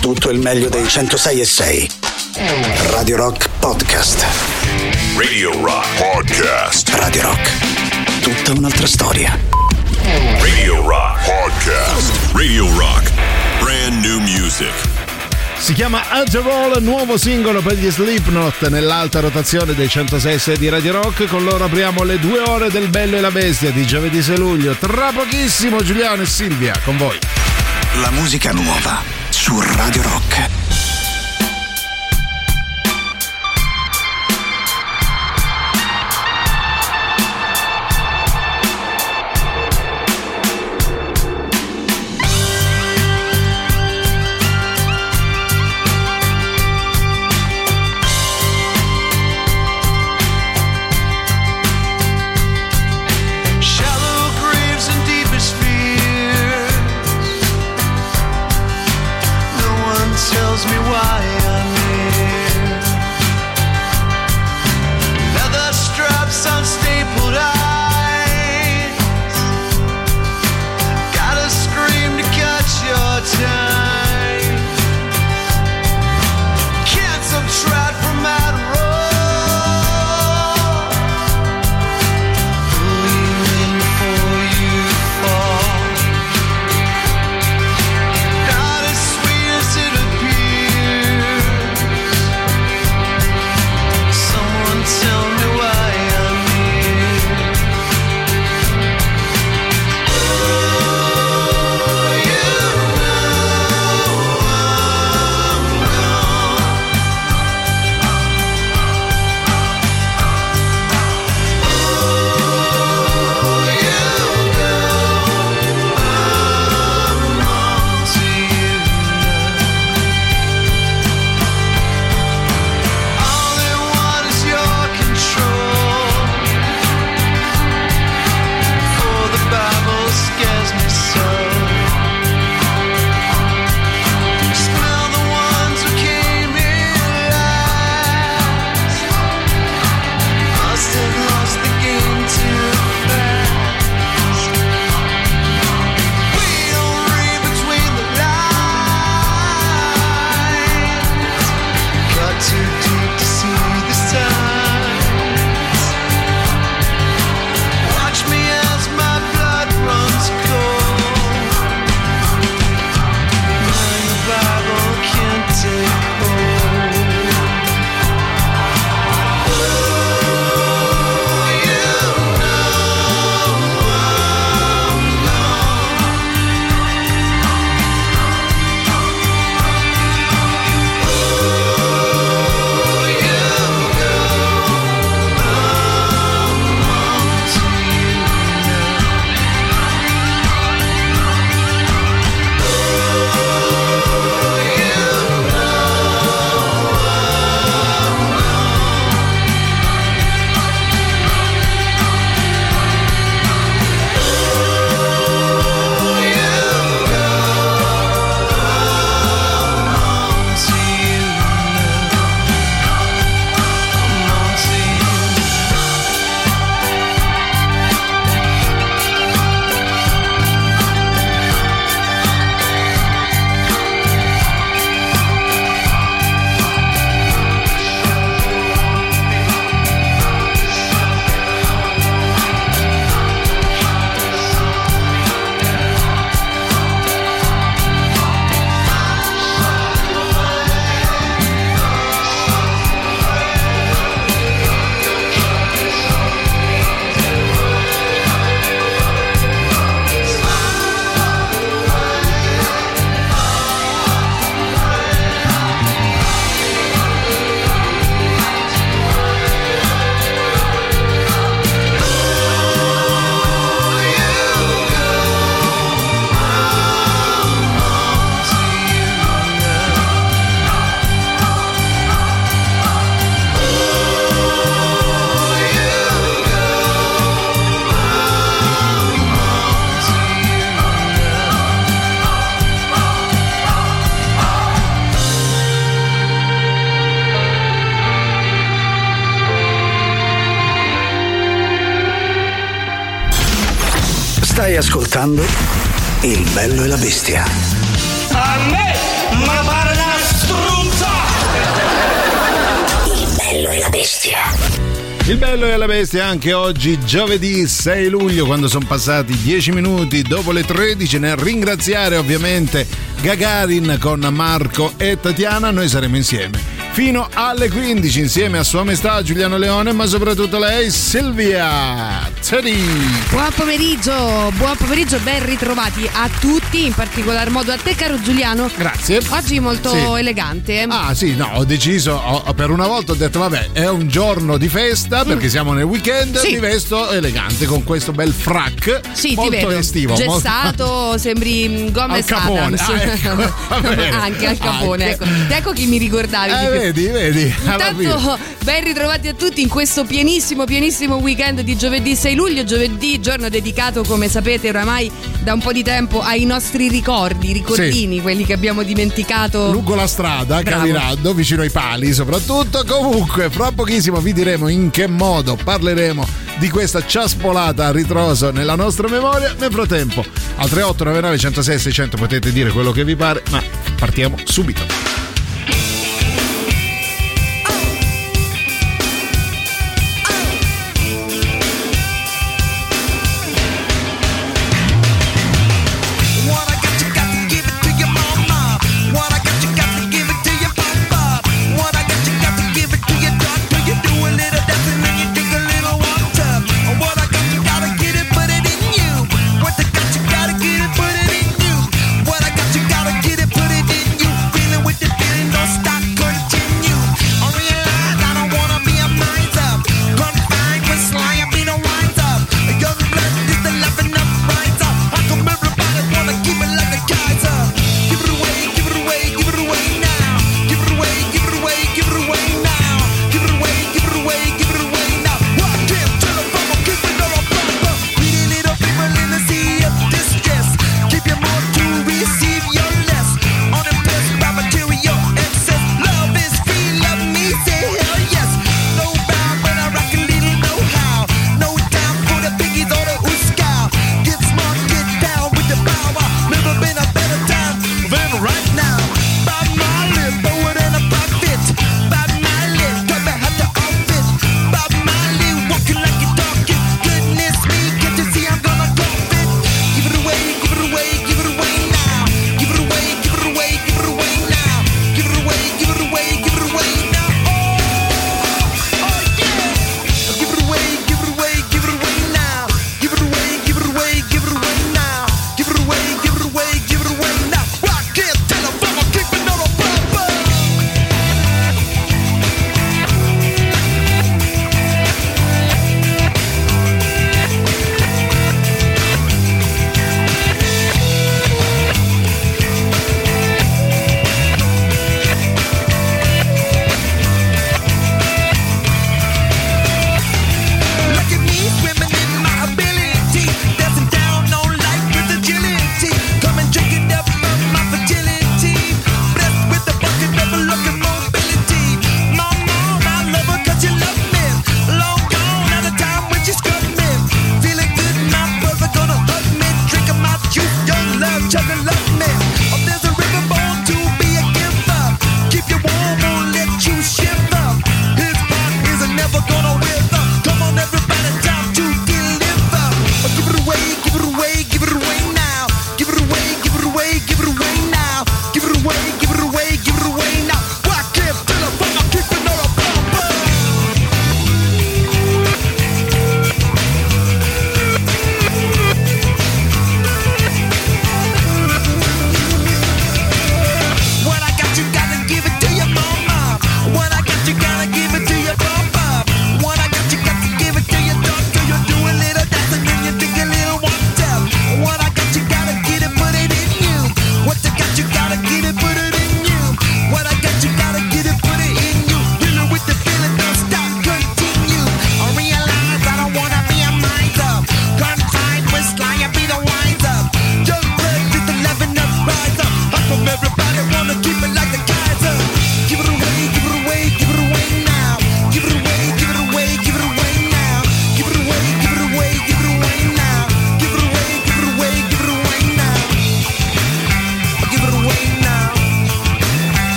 tutto il meglio dei 106 e 6. Radio Rock Podcast. Radio Rock Podcast. Radio Rock. Tutta un'altra storia. Radio Rock Podcast. Radio Rock. Brand new music. Si chiama Roll, nuovo singolo per gli Slipknot nell'alta rotazione dei 106 di Radio Rock. Con loro apriamo le due ore del Bello e la Bestia di giovedì 6 luglio. Tra pochissimo Giuliano e Silvia con voi. La musica nuova su Radio Rock. bello e la bestia. A me, ma pare una struzza! Il bello e la bestia. Il bello e la bestia anche oggi, giovedì 6 luglio, quando sono passati 10 minuti dopo le 13, nel ringraziare ovviamente Gagarin con Marco e Tatiana, noi saremo insieme fino alle 15 insieme a Sua Maestà Giuliano Leone, ma soprattutto lei Silvia. Teddy. Buon pomeriggio, buon pomeriggio, ben ritrovati a tutti, in particolar modo a te caro Giuliano. Grazie. Oggi molto Sì. elegante. Ah sì, no, ho deciso, ho- per una volta ho detto vabbè, è un giorno di festa perché siamo nel weekend, Mm. Sì. mi vesto elegante con questo bel frac, Sì, molto ti vedo. estivo. molto- Gessato, sembri mm, Gomez Al Capone. Adams. Ah, ecco. Anche al capone, Anche. ecco. Ecco chi mi ricordavi. Eh, vedi, vedi. Intanto ben ritrovati a tutti in questo pienissimo, pienissimo weekend di giovedì 6 luglio, giovedì giorno dedicato come sapete oramai da un po' di tempo ai nostri ricordi, ricordini, quelli che abbiamo dimenticato. lungo la strada, Bravo. camminando, vicino ai pali soprattutto. Comunque, fra pochissimo vi diremo in che modo parleremo di questa ciaspolata a ritroso nella nostra memoria. Nel frattempo, al 3899 106 600 potete dire quello che vi pare, ma partiamo subito.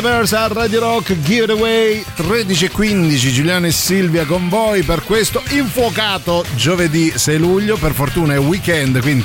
Peppers a Radio Rock Giveaway 13.15 Giuliano e Silvia con voi per questo infuocato giovedì 6 luglio per fortuna è weekend quindi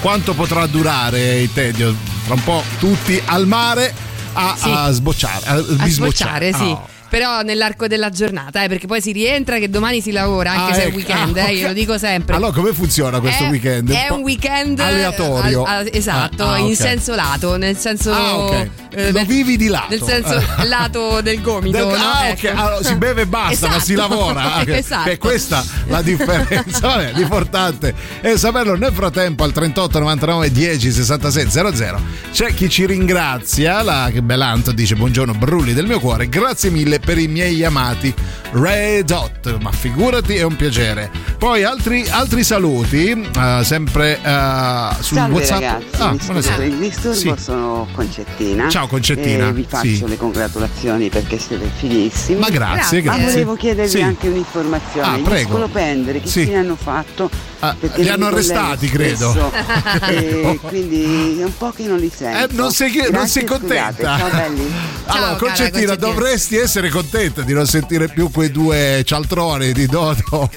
quanto potrà durare il tedio tra un po' tutti al mare a, Sì. a sbocciare a, A bisbocciare. sbocciare, sì. Oh. Però nell'arco della giornata, eh, perché poi si rientra che domani si lavora, anche Ah, se è ecco. weekend, Ah, eh, io lo dico sempre. allora come funziona questo è, weekend? È un weekend aleatorio al- al- esatto, Ah, ah, in ok. senso lato, nel senso Ah, ok. eh, Lo vivi di lato. Nel senso Eh. lato del gomito, Del- no? ah, Ecco. ok. Allora, si beve e basta, ma si Esatto. lavora. Esatto. È questa la differenza. Vabbè, l'importante è saperlo. Nel frattempo, al 38 99 10 66 00 c'è chi ci ringrazia. La che Belanto dice: Buongiorno, Brulli del mio cuore. Grazie mille per i miei amati Red Hot. Ma figurati, è un piacere. Poi altri, altri saluti, eh, sempre eh, sul Salve WhatsApp. ragazzi, Ah, mi buonasera. il disturbo, Sì. sono Concettina. Ciao, Concettina. E vi faccio Sì. le congratulazioni perché siete fighissimi. Ma grazie, Grazie. Ma grazie. volevo chiedervi Sì. anche un'informazione. Ah, Gli prego. scolopendere che Sì. fine hanno fatto? Ah, li hanno arrestati, credo. spesso, e quindi è un po' che non li sento. Eh, non sei, non sei contenta. Ciao belli. Allora, cara Concettina, Concettina. dovresti essere contenta di non sentire più quei due cialtroni di Dodo.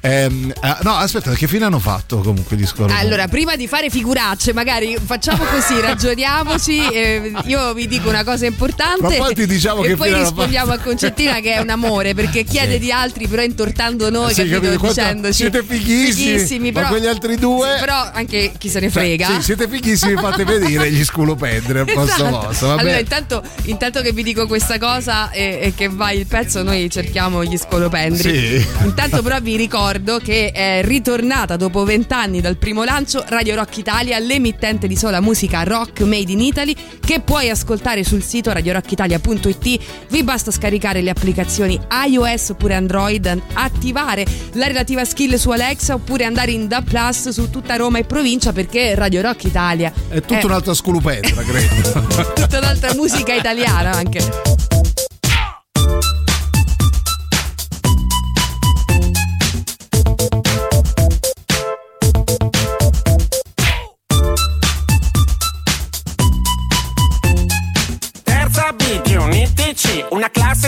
Ehm, ah, no, aspetta, che fine hanno fatto comunque gli scorsi? Allora, prima di fare figuracce, magari facciamo così, ragioniamoci. eh, io vi dico una cosa importante. Ma poi ti diciamo e che poi rispondiamo a Concettina che è un amore perché chiede di altri, però intortando noi, Sì, capito? capito? Dicendoci siete fighissimi, ma però, quegli altri due- Sì, però anche chi se ne Cioè, frega. sì, siete fighissimi, fate vedere gli sculopendri al posto Esatto. vostro. Allora, intanto, intanto che vi dico questa cosa e, e che va il pezzo, noi cerchiamo gli scolopendri. Sì. Intanto, però, vi ricordo che è ritornata dopo vent'anni dal primo lancio Radio Rock Italia, l'emittente di sola musica rock made in Italy, che puoi ascoltare sul sito radiorockitalia.it. Vi basta scaricare le applicazioni iOS oppure Android, attivare la relativa skill su Alexa oppure andare in Da Plus su tutta Roma e provincia perché Radio Rock Italia È tutta un'altra sculupendra, credo. tutta un'altra musica italiana anche.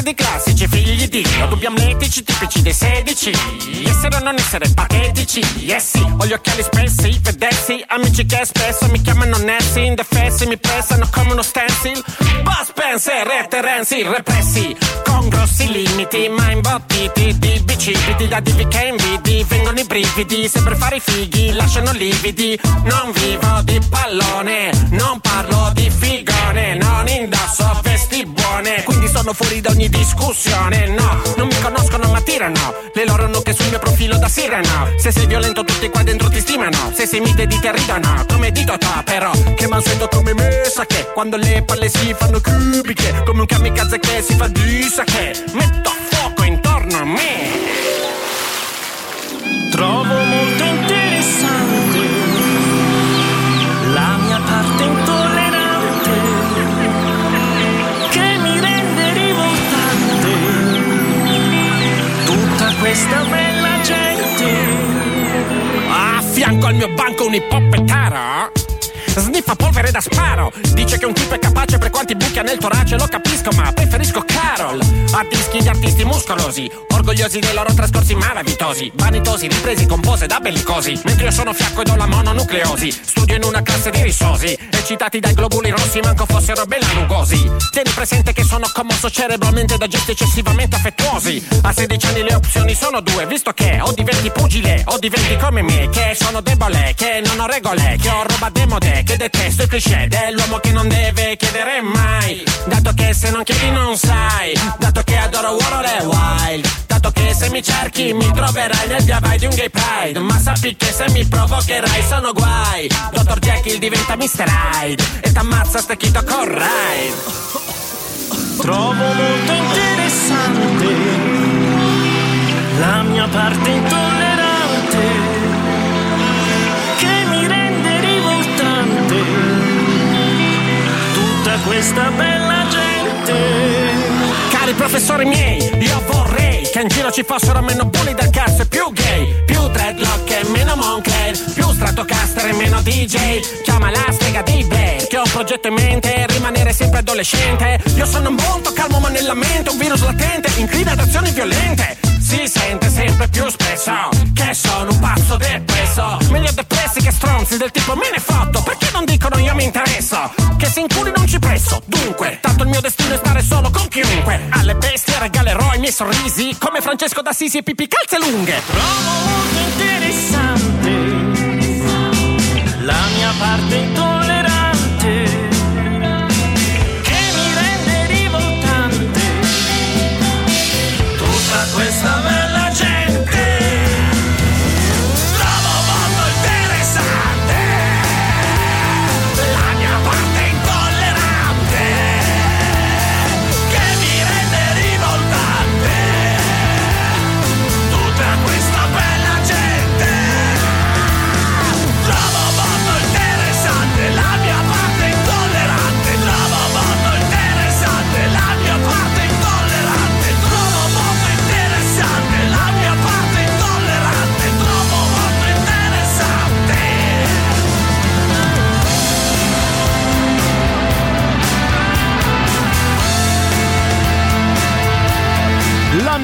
Classe di classici figli di Dio, dubbi amletici tipici dei 16. Essere o non essere patetici, yes sì, ho gli occhiali spessi, vedessi, amici che spesso mi chiamano Nessi, indefessi, mi pressano come uno stencil. Buzz Spencer e Terenzi, repressi, con grossi limiti, ma imbottiti di bicipiti, da divi che invidi, vengono i brividi, sempre fare i fighi, lasciano lividi. Non vivo di pallone, non parlo di figone, non indosso vesti buone, quindi sono fuori da ogni discussione. No, non mi conoscono ma tirano, le loro nuche sul mio profilo da sirena. Se sei violento tutti qua dentro ti stimano, se sei mite di te ridono, come dito to però, che mansueto come me sa che, quando le palle si fanno cubiche, come un kamikaze che si fa di sa che, metto fuoco intorno a me. Trovo molto interessante la mia parte intollerante questa bella gente. A fianco al mio banco un ippopettaro. Sniffa polvere da sparo. Dice che un tipo è capace per quanti buchi ha nel torace Lo capisco ma preferisco Carol. A dischi di artisti muscolosi Orgogliosi dei loro trascorsi malavitosi Vanitosi, ripresi con pose da bellicosi. Mentre io sono fiacco ed ho la mononucleosi. Studio in una classe di risosi. Eccitati dai globuli rossi manco fossero belanugosi Tieni presente che sono commosso cerebralmente da gesti eccessivamente affettuosi. A 16 anni le opzioni sono due Visto che o diventi pugile o diventi come me Che sono debole, che non ho regole Che ho roba demode, che detesto il cliché Dell'uomo che non deve chiedere mai. Dato che se non chiedi non sai. Dato che adoro Warhol e Wild Dato che se mi cerchi mi troverai nel via vai di un gay pride. Ma sappi che se mi provocherai sono guai. Dottor Jekyll diventa Mr. Hyde. E t'ammazza stecchito con ride Trovo molto interessante La mia parte intollerante rivoltante Tutta questa bella gente. Cari professori miei, io vorrei che in giro ci fossero meno bulli del cazzo e più gay, più dreadlock e meno Moncler, più Stratocaster e meno DJ. Chiama la strega di Blair, che ho un progetto in mente, rimanere sempre adolescente. Io sono molto calmo ma nella mente un virus latente, inclina ad azioni violente. Si sente sempre più spesso che sono un pazzo depresso. Meglio depressi che stronzi del tipo me ne fatto, perché non dicono io mi interesso? Che se inculi non ci presso, dunque, tanto il mio destino è stare solo con chiunque. Alle bestie regalerò i miei sorrisi, come Francesco d'Assisi e Pipi calze lunghe. Trovo molto interessante la mia parte intollerante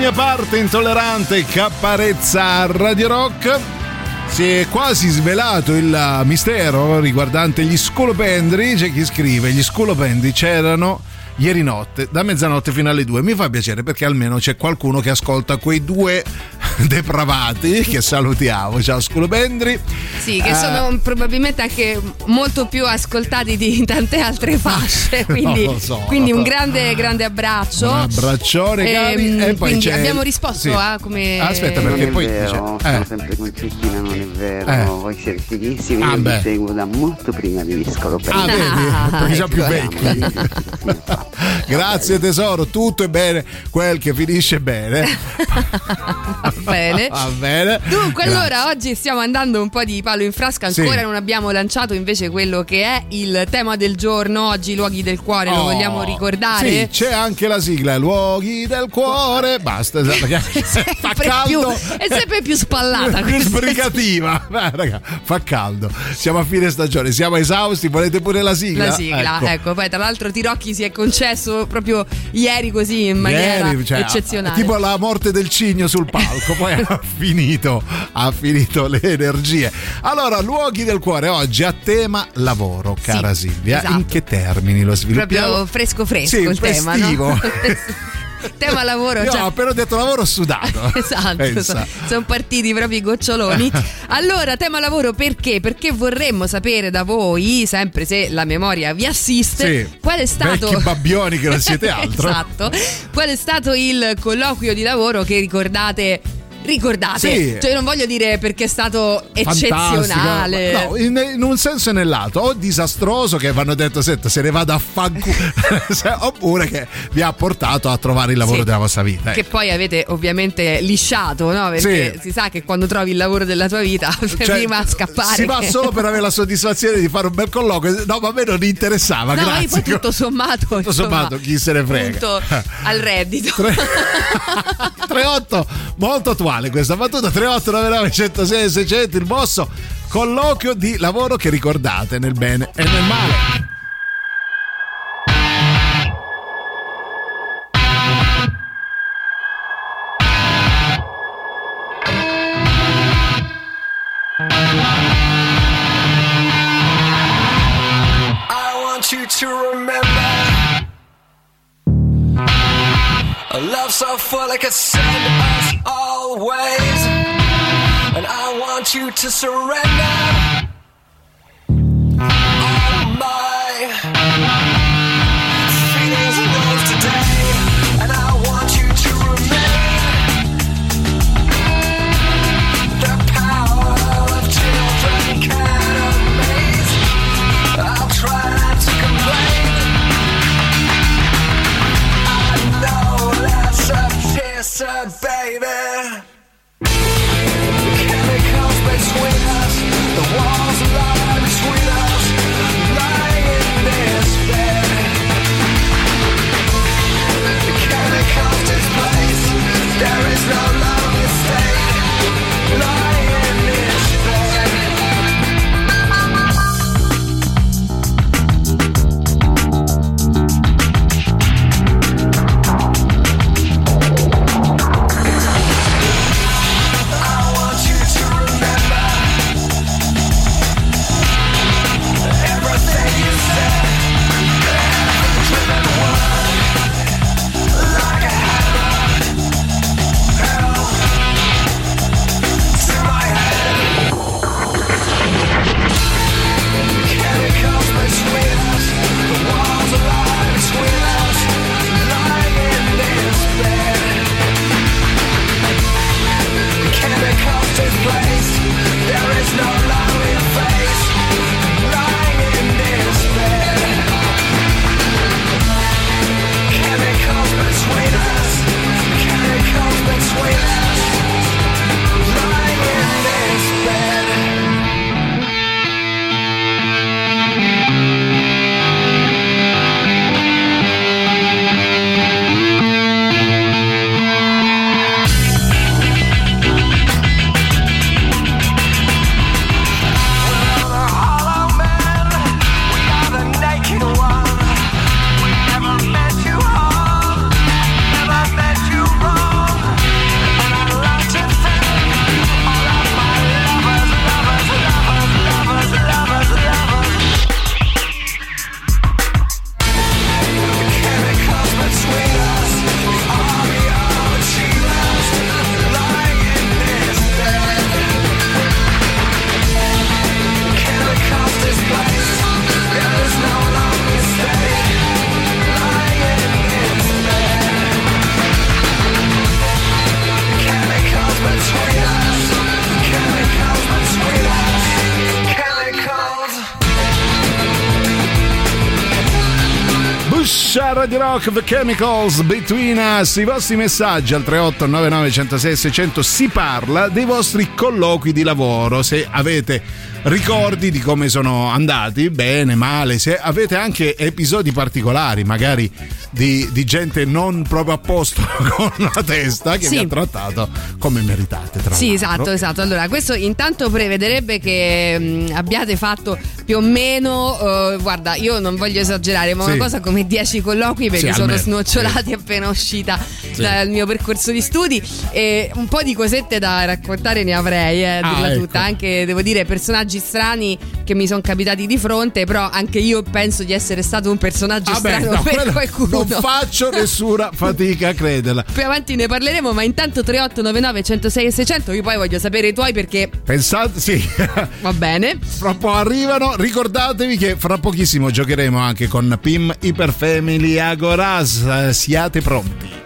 mia parte intollerante Capparezza Radio Rock. Si è quasi svelato il mistero riguardante gli scolopendri. C'è chi scrive: Gli scolopendri c'erano ieri notte, da mezzanotte fino alle due. Mi fa piacere perché almeno c'è qualcuno che ascolta quei due depravati che salutiamo. Ciao scolopendri. Sì, che Eh, sono probabilmente anche molto più ascoltati di tante altre fasce. Quindi, Non lo so. quindi un grande, grande abbraccio. Un abbraccione, cari. Ehm, E poi quindi c'è- abbiamo risposto sì. a come. Aspetta, perché poi vero, dice- sono eh. sempre con Cettina, non è vero. Eh. Voi siete fighissimi, Ah, io beh. vi seguo da molto prima di Discolo Ah, vedi? Perché siamo più vecchi. vecchi. Grazie tesoro, tutto è bene, quel che finisce bene. Bene. Va bene. Dunque, Grazie. allora oggi stiamo andando un po' di palo in frasca. Sì. Ancora non abbiamo lanciato invece quello che è il tema del giorno. Oggi, luoghi del cuore, lo Oh, vogliamo ricordare? Sì, c'è anche la sigla, luoghi del cuore. Basta, perché fa caldo. più, è sempre più spallata più sbrigativa. Beh, raga, fa caldo. Siamo a fine stagione, siamo esausti. Volete pure la sigla? La sigla, ecco. Poi tra l'altro Tirocchi si è concesso proprio ieri così in maniera Ieri, cioè, eccezionale. Tipo la morte del cigno sul palco, poi ha finito, ha finito le energie. Allora, luoghi del cuore oggi a tema lavoro, cara Sì, Silvia. esatto. In che termini lo sviluppiamo? Proprio fresco fresco Sì, il tema, festivo. no? tema lavoro, Io cioè- ho appena detto lavoro sudato. Esatto, Pensa. sono partiti proprio i goccioloni. Allora, tema lavoro perché? Perché vorremmo sapere da voi, sempre se la memoria vi assiste, Sì. qual è stato. Vecchi babbioni che non siete altro. esatto. Qual è stato il colloquio di lavoro che ricordate? Ricordate, Sì. cioè non voglio dire perché è stato eccezionale. Fantastico. No, in, in un senso e nell'altro, o disastroso che vanno detto senta se ne vada a fanculo, oppure che vi ha portato a trovare il lavoro Sì. della vostra vita. Che ecco. poi avete ovviamente lisciato, no? Perché Sì. si sa che quando trovi il lavoro della tua vita, Cioè, prima a scappare. Si va solo per avere la soddisfazione di fare un bel colloquio. No, ma a me non interessava. No, grazie. poi tutto sommato. Tutto sommato, chi se ne frega. Al reddito. 38 molto attuale questa battuta 38 99 106 600 il mosso colloquio di lavoro che ricordate nel bene e nel male. Remember a always. And I want you to surrender Radio Rock The Chemicals Between Us i vostri messaggi al 38 99 106 600 si parla dei vostri colloqui di lavoro. Se avete ricordi di come sono andati bene male. Se avete anche episodi particolari magari di, di gente non proprio a posto con la testa che Sì. vi ha trattato come meritate tra Sì, esatto, esatto. Allora, questo intanto prevederebbe che mh, abbiate fatto più o meno, eh, guarda, io non voglio esagerare, ma Sì. una cosa come 10 colloqui perché Sì, sono snocciolati appena uscita dal mio percorso di studi e un po' di cosette da raccontare ne avrei, eh, Ah, ecco. tutta, anche devo dire personaggi strani che mi sono capitati di fronte, però anche io penso di essere stato un personaggio Vabbè, strano no, per qualcuno. Non faccio nessuna fatica a crederla Più avanti ne parleremo, ma intanto 3899 106 e 600 io poi voglio sapere i tuoi perché pensate sì va bene. Fra un po' arrivano, ricordatevi che fra pochissimo giocheremo anche con Pim Hyper Family Agoras. Eh, Siate pronti.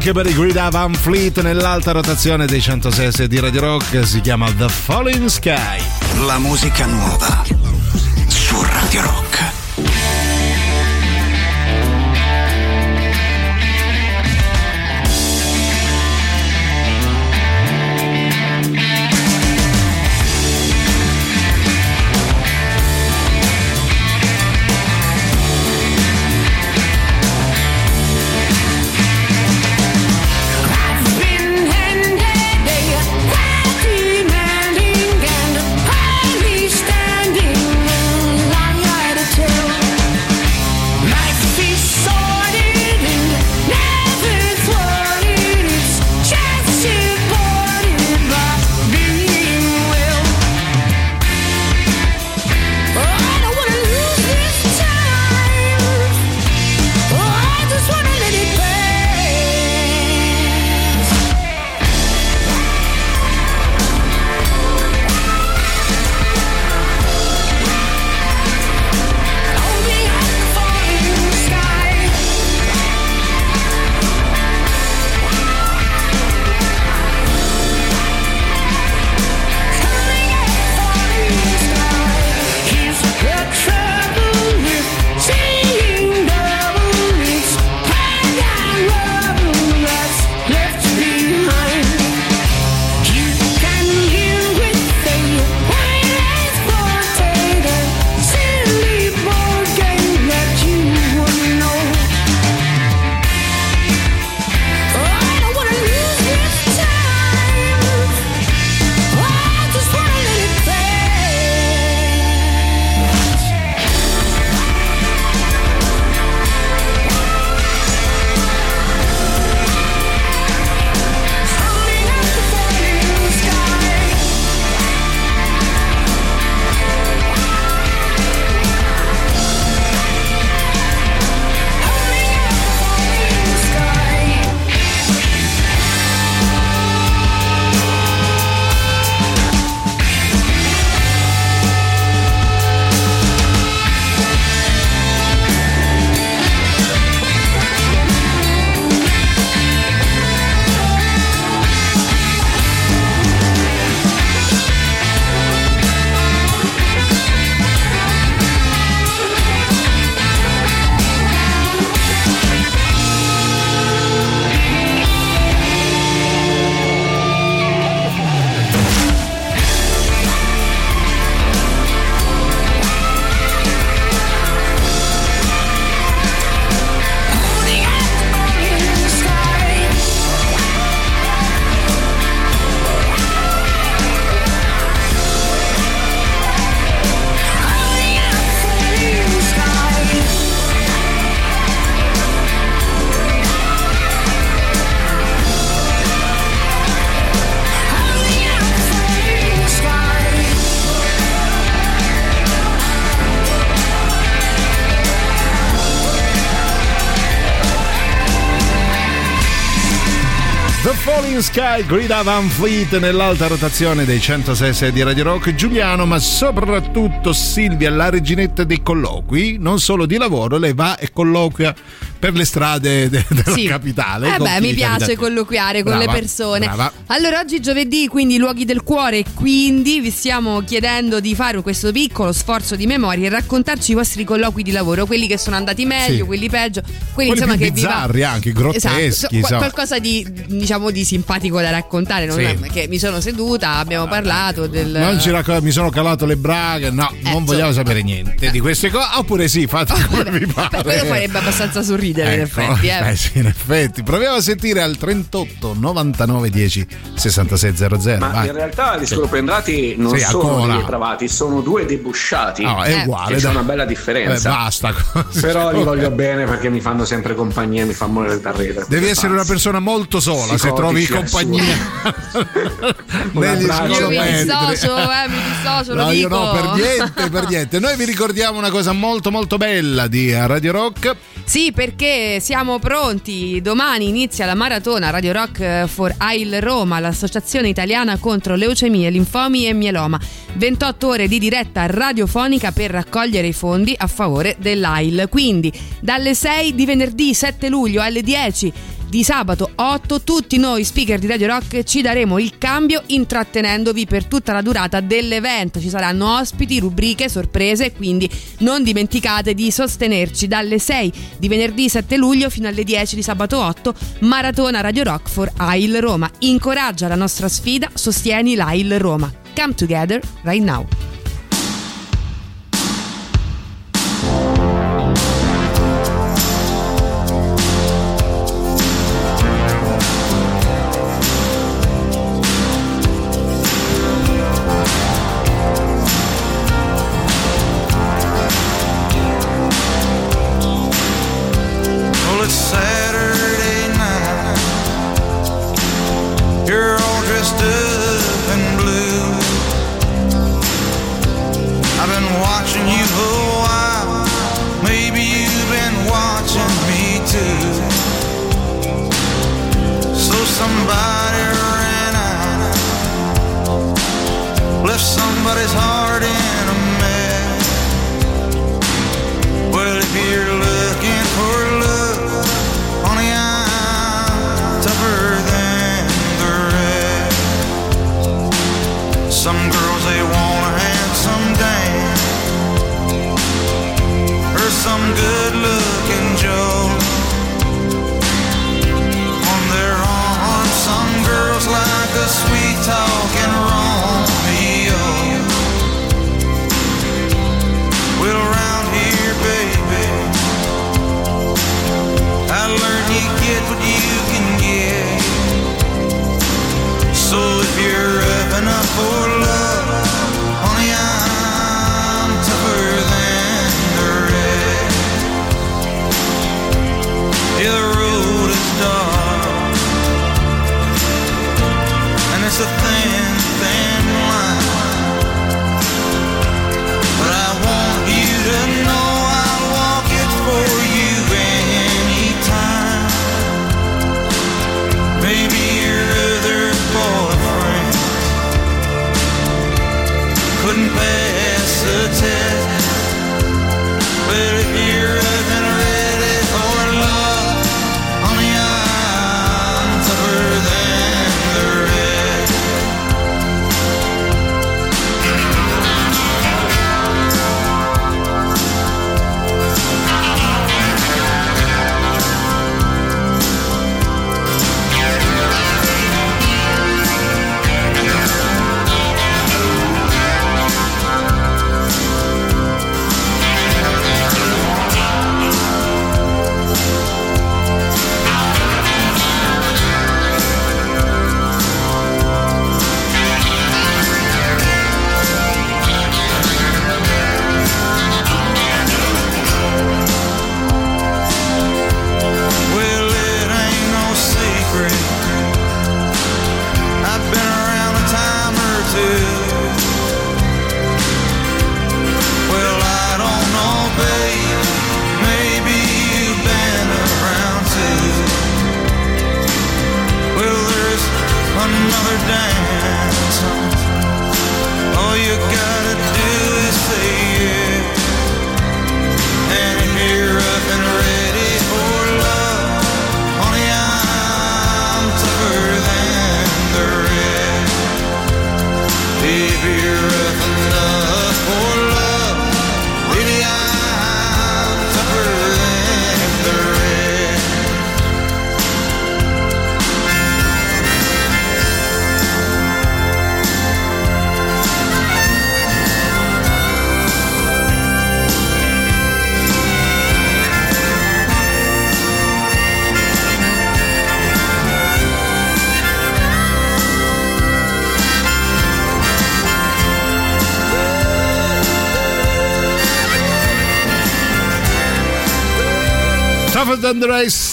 anche per i Grida Van Fleet nell'alta rotazione dei 106 di Radio Rock. Si chiama The Falling Sky. La musica nuova su Radio Rock. Sky, Grida Van Fleet nell'alta rotazione dei 106 di Radio Rock, Giuliano, ma soprattutto Silvia, la reginetta dei colloqui, non solo di lavoro, lei va e colloquia per le strade de- della Sì. capitale. Eh beh, mi piace colloquiare con Brava, le persone. brava. Allora, oggi giovedì, quindi luoghi del cuore, quindi vi stiamo chiedendo di fare questo piccolo sforzo di memoria e raccontarci i vostri colloqui di lavoro, quelli che sono andati meglio, Sì. quelli peggio, quelli, Quelli insomma che vi va- bizzarri anche, grotteschi, Esatto, insomma. qualcosa di diciamo di simpatico da raccontare, non Sì. è che mi sono seduta, abbiamo parlato del Non ci racco- mi sono calato le braghe, no, non vogliamo sapere niente di queste cose. Oppure sì, fate come vi pare. Quello farebbe abbastanza sorridere in Ecco, effetti, eh. eh sì, in effetti. Proviamo a sentire al 38 99 10 66 00. Ma vai. in realtà gli scorpendrati non Sì, sono ancora. dei depravati, sono due debusciati. No, è uguale, Che c'è una bella differenza. Eh, basta. Però li voglio bene perché mi fanno sempre compagnia, mi fanno morire da ridere. Devi essere una persona molto sola se Psicotici, trovi assurdi. compagnia negli. Io mi dissocio, eh, mi dissocio, lo No, io no, per niente, per niente. Noi vi ricordiamo una cosa molto molto bella di Radio Rock. Sì, perché siamo pronti. Domani inizia la maratona Radio Rock for AIL Roma, l'associazione italiana contro leucemie, linfomi e mieloma. 28 ore di diretta radiofonica per raccogliere i fondi a favore dell'AIL. Quindi dalle 6 di venerdì 7 luglio alle 10 di sabato 8 tutti noi speaker di Radio Rock ci daremo il cambio intrattenendovi per tutta la durata dell'evento. Ci saranno ospiti, rubriche, sorprese, quindi non dimenticate di sostenerci dalle 6 di venerdì 7 luglio fino alle 10 di sabato 8 Maratona Radio Rock for AIL Roma. Incoraggia la nostra sfida, sostieni l'AIL Roma. Come together right now.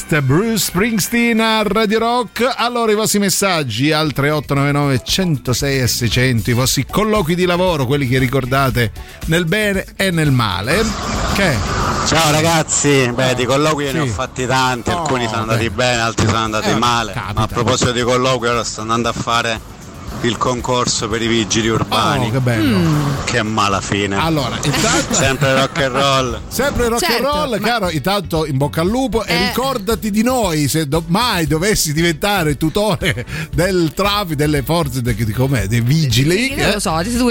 Rest, Bruce Springsteen a Radio Rock. Allora i vostri messaggi al 3899 106 e 600, i vostri colloqui di lavoro, quelli che ricordate nel bene e nel male. Che? Ciao ragazzi, beh di colloqui io ne ho Sì. fatti tanti, Oh, alcuni sono andati beh. bene, altri sono andati Eh, male. capita. Ma a proposito di colloqui ora sto andando a fare il concorso per i vigili urbani. Oh, che bello. Che mala fine. Allora, intanto Sempre rock and roll. Sempre rock Certo, and roll, ma- caro. Intanto in bocca al lupo e Eh. ricordati di noi se do- mai dovessi diventare tutore del traffico, delle forze de- di com'è, dei vigili. Non lo so, tu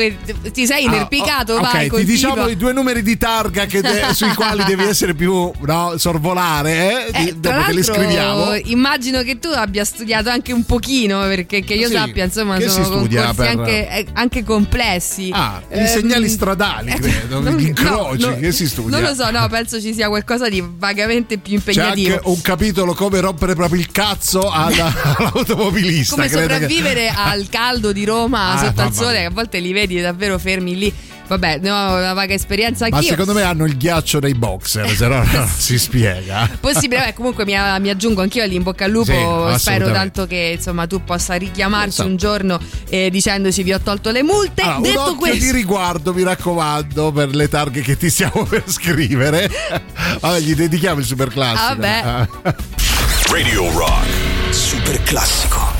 ti sei inerpicato, Ah, oh, vai, ok, ti diciamo i due numeri di targa che de- sui quali devi essere più no, sorvolare, eh? Eh, dopo che li l'altro, scriviamo. immagino che tu abbia studiato anche un pochino, perché che io Sì, sappia, insomma, che si studia per- anche, eh, anche complessi. Ah, i Ehm, segnali stradali, credo, non- gli incroci, no, che si studia. Non lo so, no, penso ci sia qualcosa di vagamente più C'è impegnativo. anche un capitolo come rompere proprio il cazzo alla- all'automobilista. Come credo che- sopravvivere al caldo di Roma Ah, sotto al sole, che a volte li vedi davvero fermi lì. Vabbè, ne ho una vaga esperienza Ma anch'io. secondo me hanno il ghiaccio nei boxer, se no non si spiega. Possibile, vabbè, comunque mi, mi aggiungo anch'io all'in bocca al lupo. Sì, Spero tanto che insomma tu possa richiamarci Esatto. un giorno eh, dicendoci vi ho tolto le multe. Allora, un Detto occhio questo, di riguardo, mi raccomando, per le targhe che ti stiamo per scrivere. Vabbè, gli dedichiamo il super classico. Ah, beh. Radio Rock. Super classico.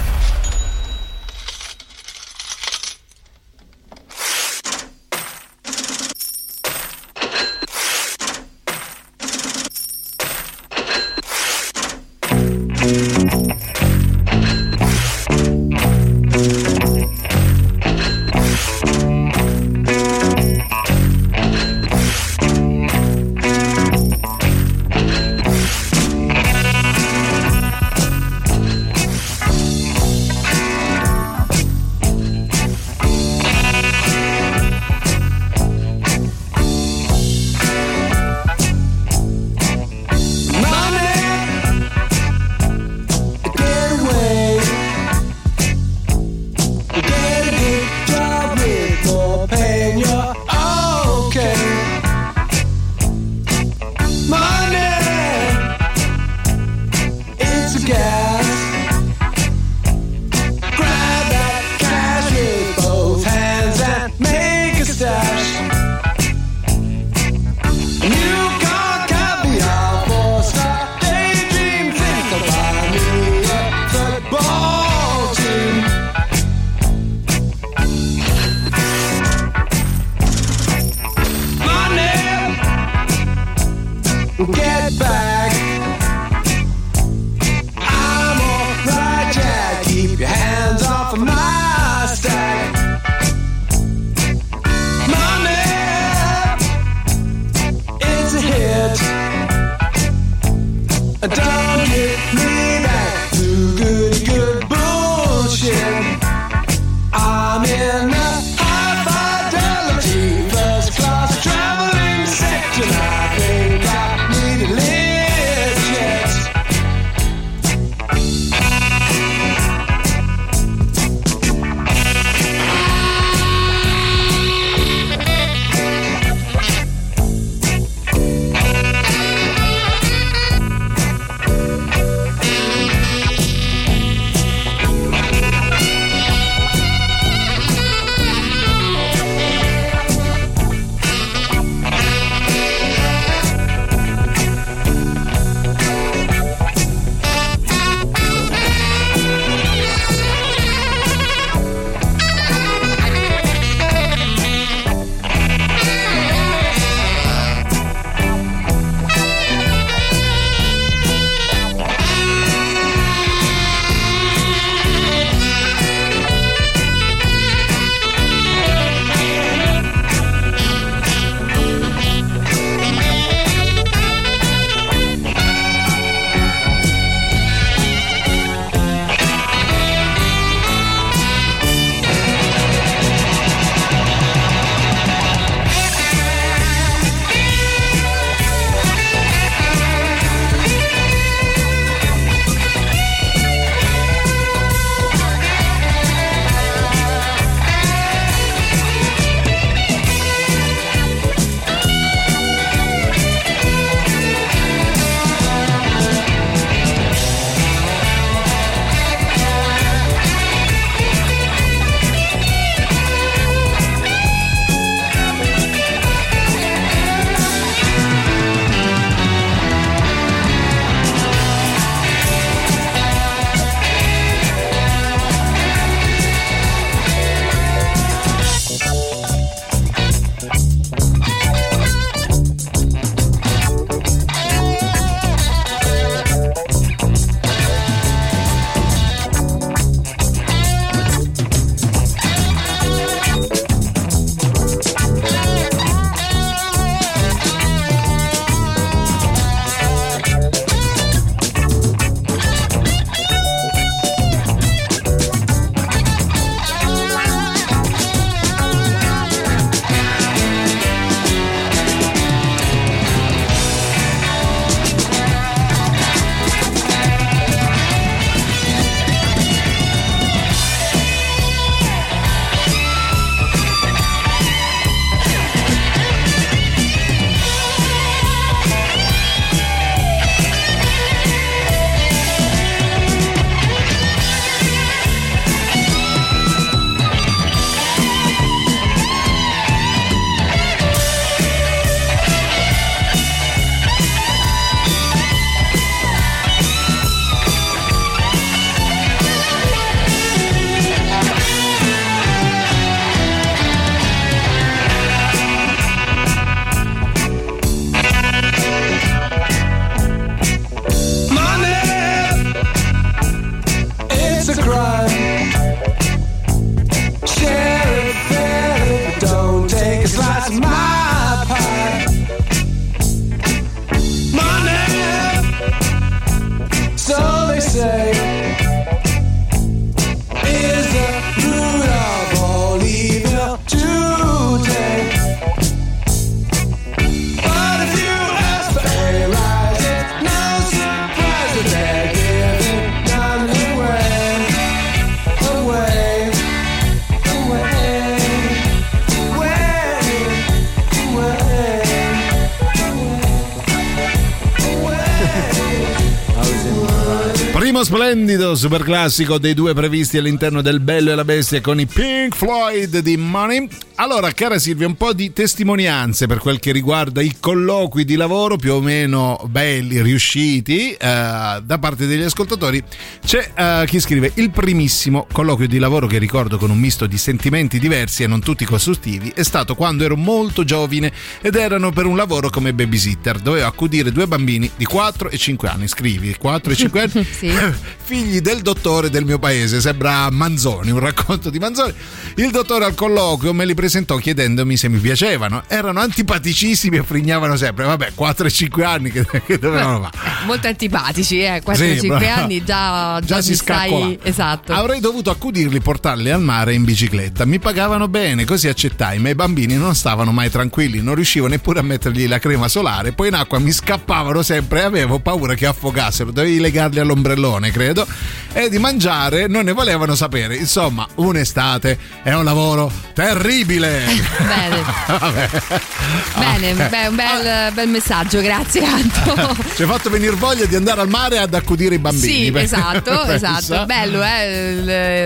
Super classico dei due previsti all'interno del Bello e la Bestia con i Pink Floyd di Money. Allora, cara Silvia, un po' di testimonianze per quel che riguarda i colloqui di lavoro più o meno belli, riusciti eh, da parte degli ascoltatori. C'è eh, chi scrive il primissimo colloquio di lavoro che ricordo con un misto di sentimenti diversi e non tutti costruttivi è stato quando ero molto giovane ed erano per un lavoro come babysitter. Dovevo accudire due bambini di 4 e 5 anni. Scrivi 4 e 5 anni, figli del dottore del mio paese. Sembra Manzoni, un racconto di Manzoni. Il dottore al colloquio me li presentò chiedendomi se mi piacevano. Erano antipaticissimi e frignavano sempre. Vabbè, 4 e 5 anni che, che dovevano fare. Molto antipatici, eh. 4-5 Sì, anni già, già, Già si stai. Esatto. Avrei dovuto accudirli, portarli al mare in bicicletta. Mi pagavano bene, così accettai, ma i bambini non stavano mai tranquilli, non riuscivo neppure a mettergli la crema solare, poi in acqua mi scappavano sempre e avevo paura che affogassero. Dovevi legarli all'ombrellone, credo, e di mangiare non ne volevano sapere. Insomma, un'estate è un lavoro terribile. Bene, bene, Ok. beh, un bel, bel messaggio, grazie Anto. Ci hai fatto venire voglia di andare al mare ad accudire i bambini. Sì, Beh, esatto, esatto. Bello, eh,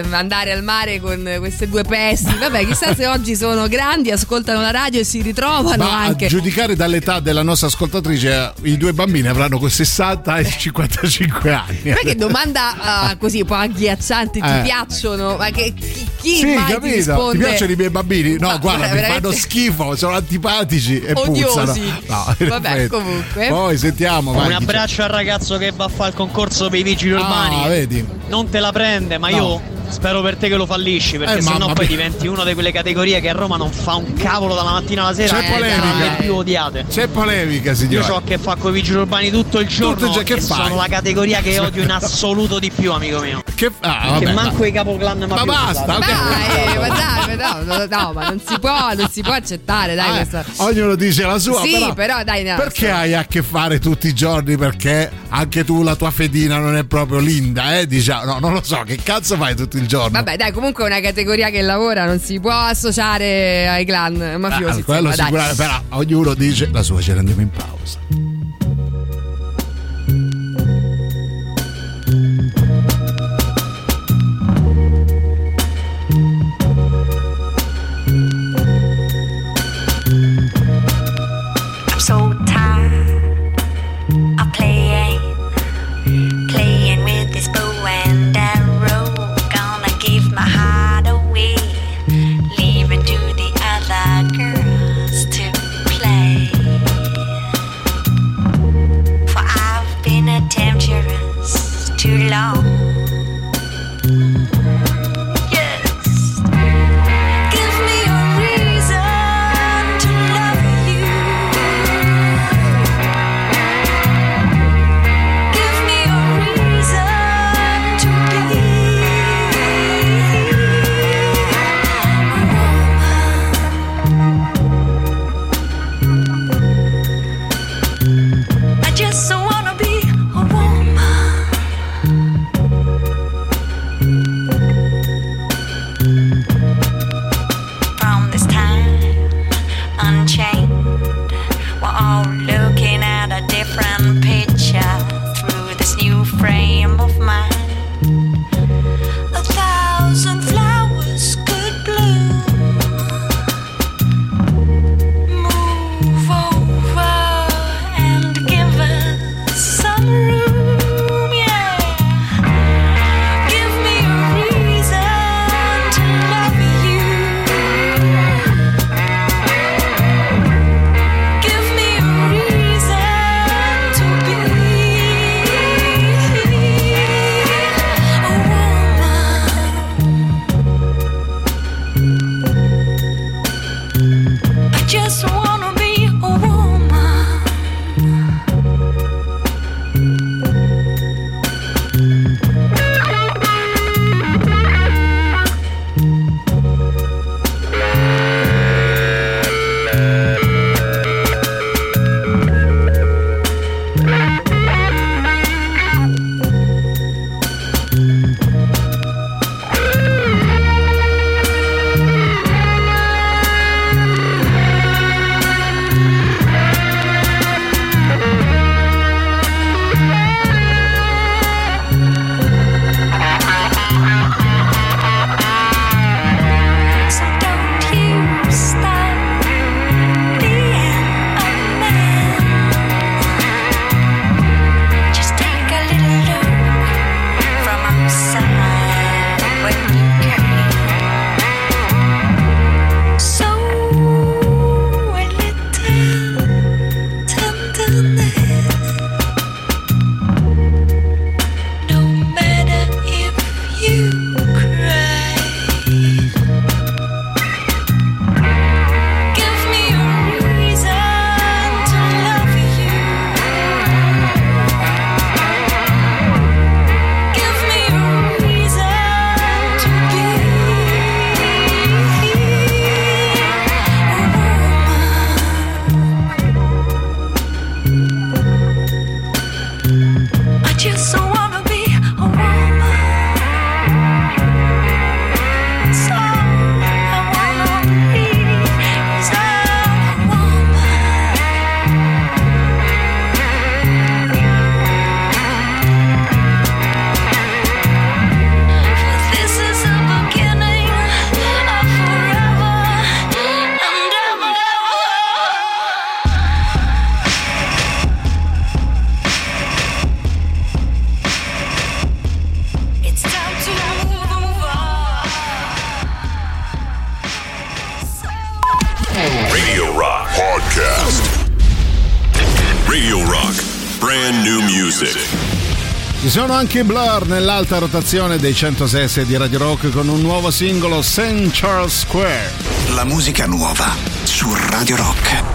il- andare al mare con queste due pesti. Vabbè, chissà se oggi sono grandi, ascoltano la radio e si ritrovano Ma anche. a giudicare dall'età della nostra ascoltatrice, i due bambini avranno con 60 e 55 anni. Perché domanda ah, così un po' agghiacciante, ti Eh. piacciono? Ma che chi, chi Sì, mai ti capito? Ti risponde? piacciono i miei bambini? No, Ma guarda, mi veramente- fanno schifo, sono antipatici e Odiosi. puzzano. No, Vabbè, comunque. Poi sentiamo, vai. Un abbraccio al ragazzo che va a fare il concorso per i vigili urbani. Ah, vedi. Non te la prende, ma No. io spero per te che lo fallisci, perché Eh, sennò poi diventi una di quelle categorie che a Roma non fa un cavolo dalla mattina alla sera. C'è e polemica. le più odiate. C'è polemica, Io signore. ho a che fare con i vigili urbani tutto il giorno Tutto che e fai? sono la categoria che odio in assoluto di più, amico mio. Che, ah, che vabbè, manco ma- i capoclan Ma mafiosi basta, sanno. ok. Dai, ma dai, ma no, no, no, ma non si può, non si può accettare, dai, Eh, questa. ognuno dice la sua, Sì, però, però, dai, no, perché so- hai a che fare tutti i giorni? Perché anche tu la tua fedina non è proprio linda, eh? Diciamo, no, non lo so, che cazzo fai tutto il giorno? Vabbè, dai, comunque è una categoria che lavora, non si può associare ai clan mafiosi. Ah, quello sicuramente, però ognuno dice la sua, ce ne andiamo in pausa. Anche Blur nell'alta rotazione dei 106 di Radio Rock con un nuovo singolo St. Charles Square. La musica nuova su Radio Rock.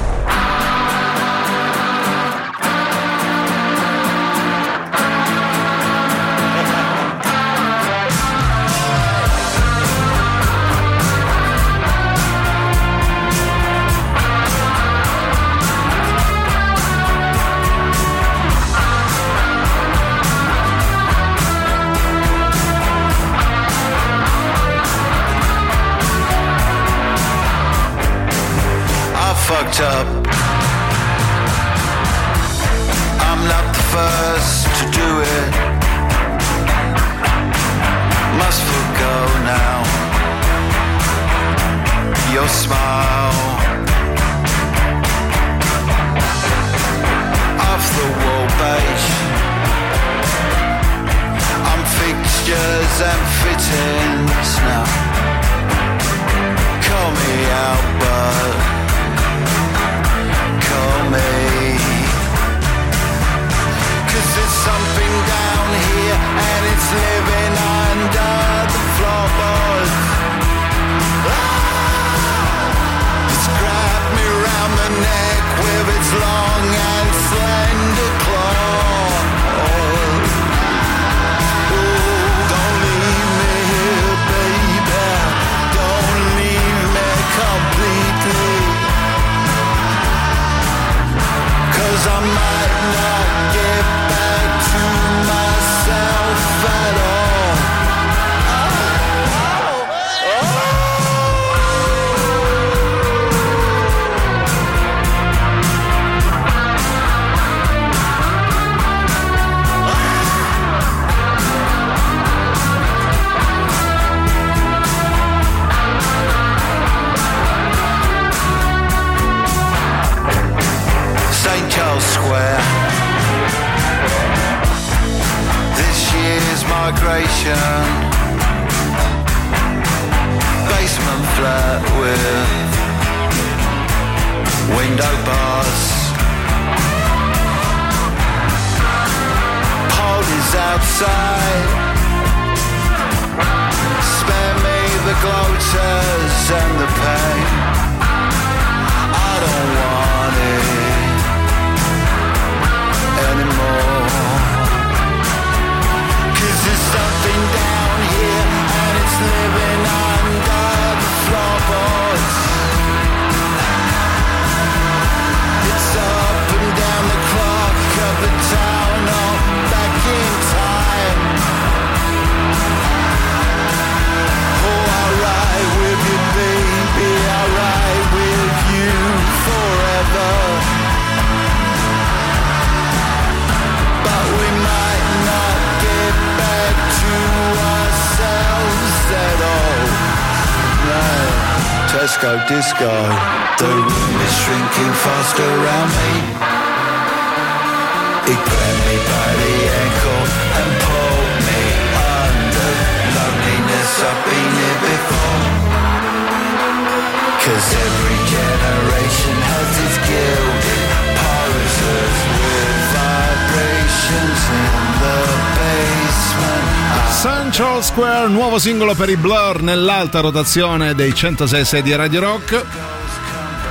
Basement. St. Charles Square, nuovo singolo per i Blur nell'alta rotazione dei 106 di Radio Rock.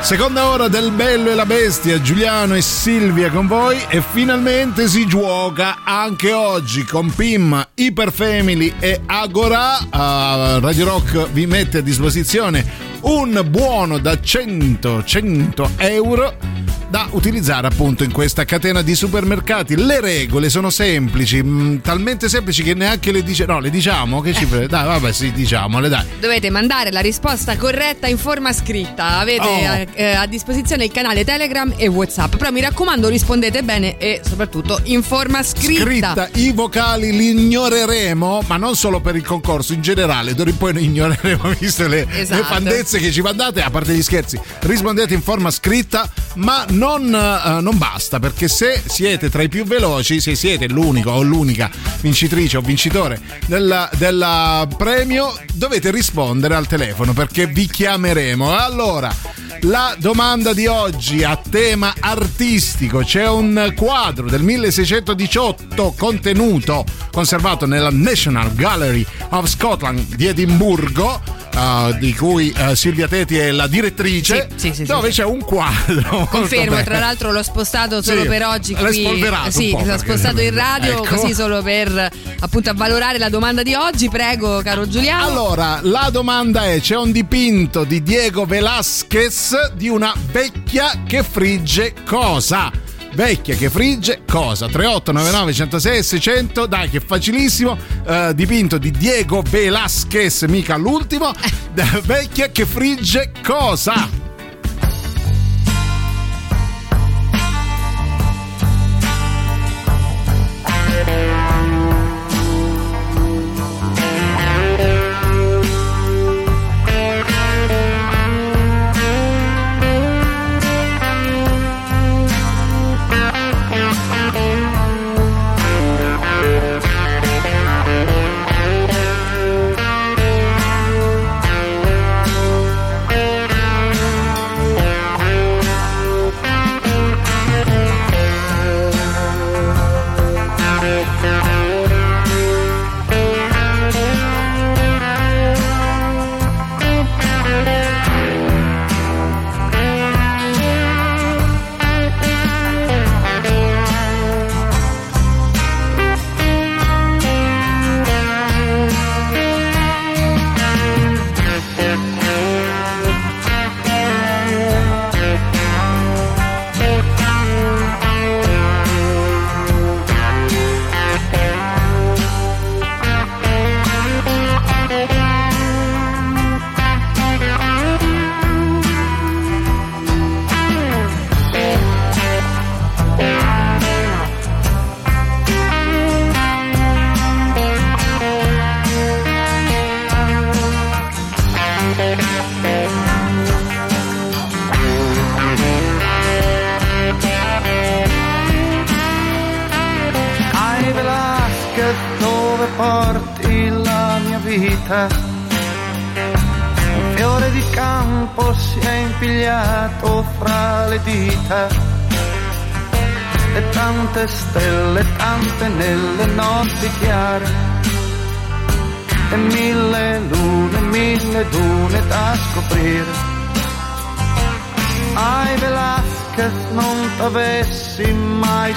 Seconda ora del Bello e la Bestia, Giuliano e Silvia con voi e finalmente si gioca anche oggi con Pim, Hyper Family e Agora. Uh, Radio Rock vi mette a disposizione un buono da 100, 100 euro da utilizzare appunto in questa catena di supermercati. Le regole sono semplici, mh, talmente semplici che neanche le dice. No, le diciamo che ci frega. Dai, vabbè, sì, diciamole, dai. Dovete mandare la risposta corretta in forma scritta. Avete Oh. eh, eh, a disposizione il canale Telegram e WhatsApp. Però mi raccomando, rispondete bene e soprattutto in forma scritta. Scritta, i vocali li ignoreremo, ma non solo per il concorso, in generale, d'ora in poi noi ignoreremo visto le, Esatto. le fandezze che ci mandate, a parte gli scherzi. Rispondete in forma scritta, ma non, eh, non basta, perché se siete tra i più veloci, se siete l'unico o l'unica vincitrice o vincitore del premio, dovete rispondere al telefono perché vi chiameremo. Allora, La domanda di oggi a tema artistico. C'è un quadro del 1618 contenuto, conservato nella National Gallery of Scotland di Edimburgo. eh, di cui eh, Silvia Teti è la direttrice, Sì, sì, sì, dove c'è un quadro. Confermo, bello. tra l'altro l'ho spostato solo Sì, per oggi qui. Sì, l'ho perché- spostato in radio Ecco. così solo per appunto avvalorare la domanda di oggi. Prego, caro Giuliano. Allora, la domanda è: c'è un dipinto di Diego Velázquez di una vecchia che frigge cosa? Vecchia che frigge cosa? 3899 106 600, dai che è facilissimo. Eh, dipinto di Diego Velázquez, mica l'ultimo. Vecchia che frigge cosa?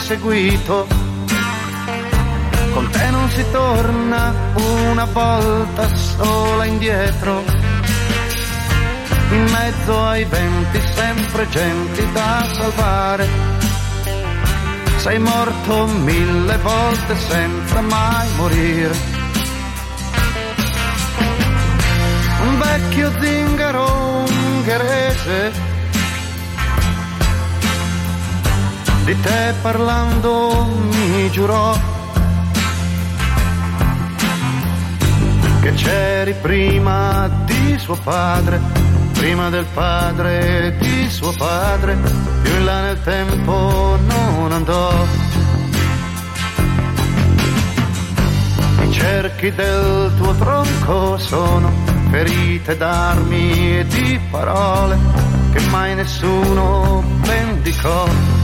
Seguito con te non si torna una volta sola indietro. In mezzo ai venti sempre genti da salvare. Sei morto mille volte senza mai morire. Un vecchio zingaro ungherese. Di te parlando mi giurò che c'eri prima di suo padre, prima del padre di suo padre, più in là nel tempo non andò. I cerchi del tuo tronco sono ferite d'armi e di parole che mai nessuno vendicò.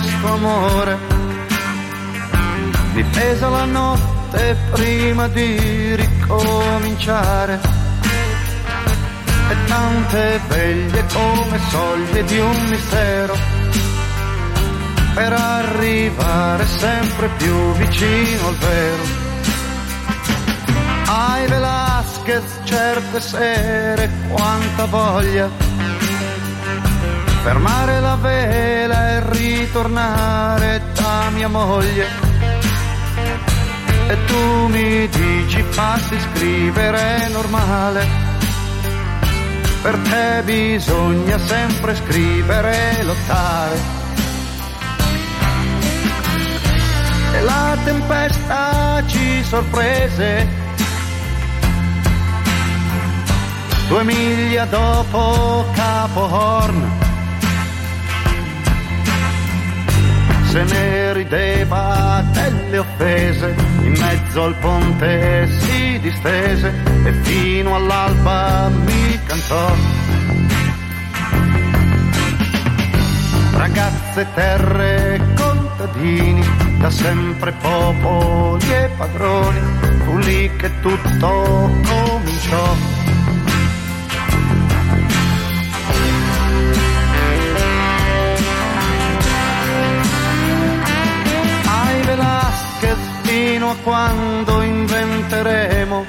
Questo amore. Difesa la notte prima di ricominciare. E tante veglie come soglie di un mistero. Per arrivare sempre più vicino al vero. Ai Velasquez certe sere quanta voglia fermare la vela e ritornare da mia moglie. E tu mi dici fatti scrivere normale. Per te bisogna sempre scrivere e lottare. E la tempesta ci sorprese. Due miglia dopo Capo se ne rideva delle offese, in mezzo al ponte si distese e fino all'alba mi cantò. Ragazze, terre, contadini, da sempre popoli e padroni, fu lì che tutto cominciò. A quando inventeremo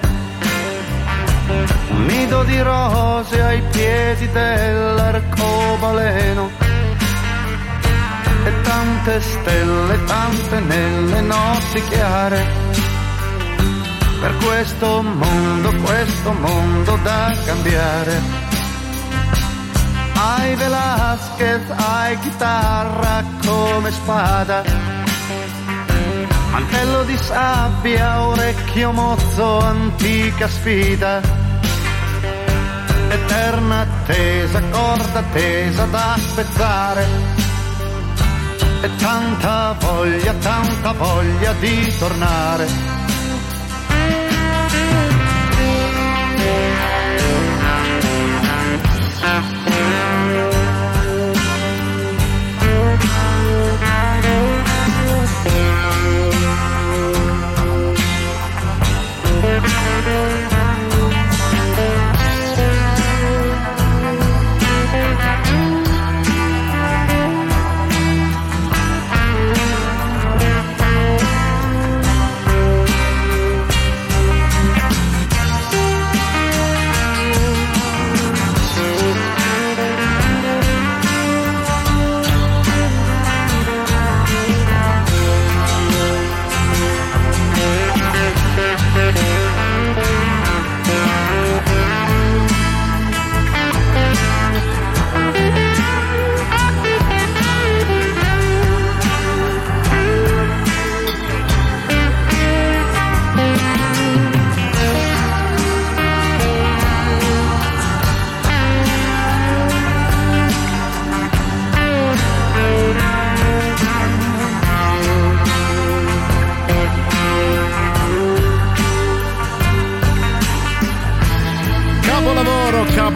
un nido di rose ai piedi dell'arcobaleno. E tante stelle, tante nelle notti chiare. Per questo mondo, questo mondo da cambiare. Ai Velasquez, ai chitarra come spada Mantello di sabbia, orecchio mozzo, antica sfida. Eterna attesa, corda tesa da spezzare. E tanta voglia, tanta voglia di tornare. Capolavoro,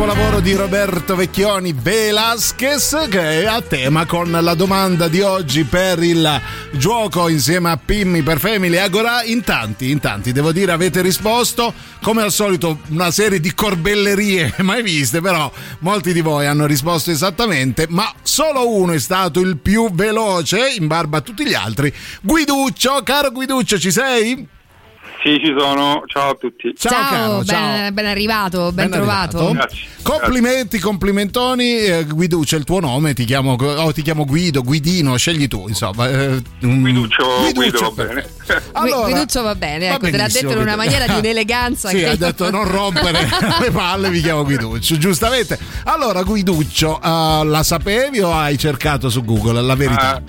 capolavoro di Roberto Vecchioni Velasquez che è a tema con la domanda di oggi per il gioco insieme a Pimmi per Family Agora. In tanti, in tanti, devo dire, avete risposto come al solito una serie di corbellerie mai viste, però molti di voi hanno risposto esattamente, ma solo uno è stato il più veloce in barba a tutti gli altri. Guiduccio, caro Guiduccio, ci sei? Sì, ci sono. Ciao a tutti. Ciao, caro, ben, ciao. ben arrivato, ben, Ben trovato. arrivato. Complimenti, complimentoni. Eh, Guiduccio, il tuo nome, ti chiamo, oh, ti chiamo Guido, Guidino, scegli tu, insomma. eh, mm, Guiduccio, Guido Guiduccio, va bene. Allora- Guiduccio va bene, Va ecco, te l'ha detto in una maniera di un'eleganza Sì, che ha detto non rompere le palle, mi chiamo Guiduccio, giustamente. Allora, Guiduccio, eh, la sapevi o hai cercato su Google la verità?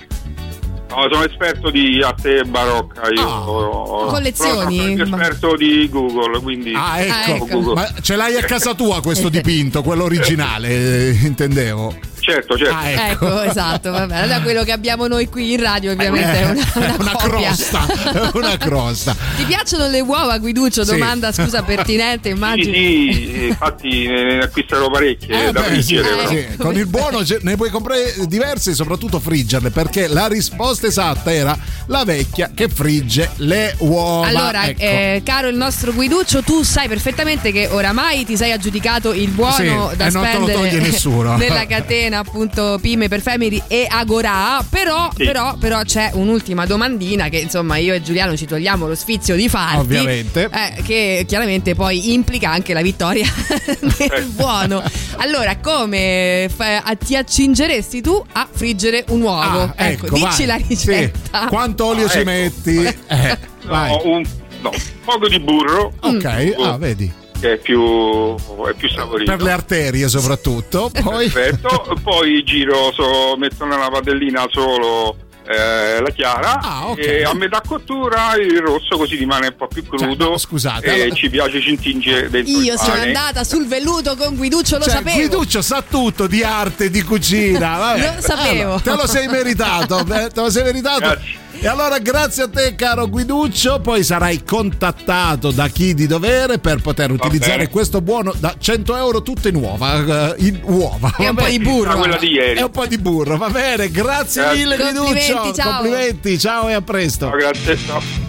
No, sono esperto di arte barocca. Io Ah. Collezioni? Sono esperto di Google, quindi. Ah, ecco. Google. Ma ce l'hai a casa tua questo dipinto, quello originale, eh, intendevo. Certo, certo. Ah, Ecco, esatto, va bene. Allora, quello che abbiamo noi qui in radio ovviamente è una, una, una crosta, una crosta. Ti piacciono le uova, Guiduccio? Sì. Domanda, scusa, pertinente, Sì, immagino. sì, infatti ne acquisterò parecchie Eh, da beh, sì, sì. Con il buono ne puoi comprare diverse e soprattutto friggerle perché la risposta esatta era la vecchia che frigge le uova. Allora, Ecco. eh, caro il nostro Guiduccio, tu sai perfettamente che oramai ti sei aggiudicato il buono Sì, da e non te lo spendere toglie nessuno. nella catena appunto Pime per Family e Agora. Però, Sì. però, però c'è un'ultima domandina che insomma io e Giuliano ci togliamo lo sfizio di farti. Ovviamente. eh, che chiaramente poi implica anche la vittoria del buono. Allora, come fa- a- ti accingeresti tu a friggere un uovo? Ah, ecco, ecco, dici vai. la Sì. ricetta. Quanto olio Ah, ci ecco. metti? Eh, vai. No, un, no, poco di burro. Ok, ah, vedi. Che è più, è più saporito. Per le arterie soprattutto. Poi Perfetto. Poi giro, so- metto nella padellina solo eh, la chiara Ah, ok. e a metà cottura il rosso così rimane un po' più crudo. Cioè, no, scusate, E allora- ci piace cintingere dentro Io sono pane. andata sul velluto con Guiduccio, lo Cioè, sapevo. Guiduccio sa tutto di arte, di cucina. Vabbè. Lo sapevo. Allora, te lo sei meritato. eh, Te lo sei meritato. Grazie. E allora grazie a te caro Guiduccio, poi sarai contattato da chi di dovere per poter utilizzare questo buono da 100 euro tutte in uova, eh, in uova. E un po' di burro. Ah, quella di ieri. E un po' di burro, va bene, grazie Grazie. mille Guiduccio, Complimenti, ciao. complimenti, ciao e a presto. No, grazie. ciao.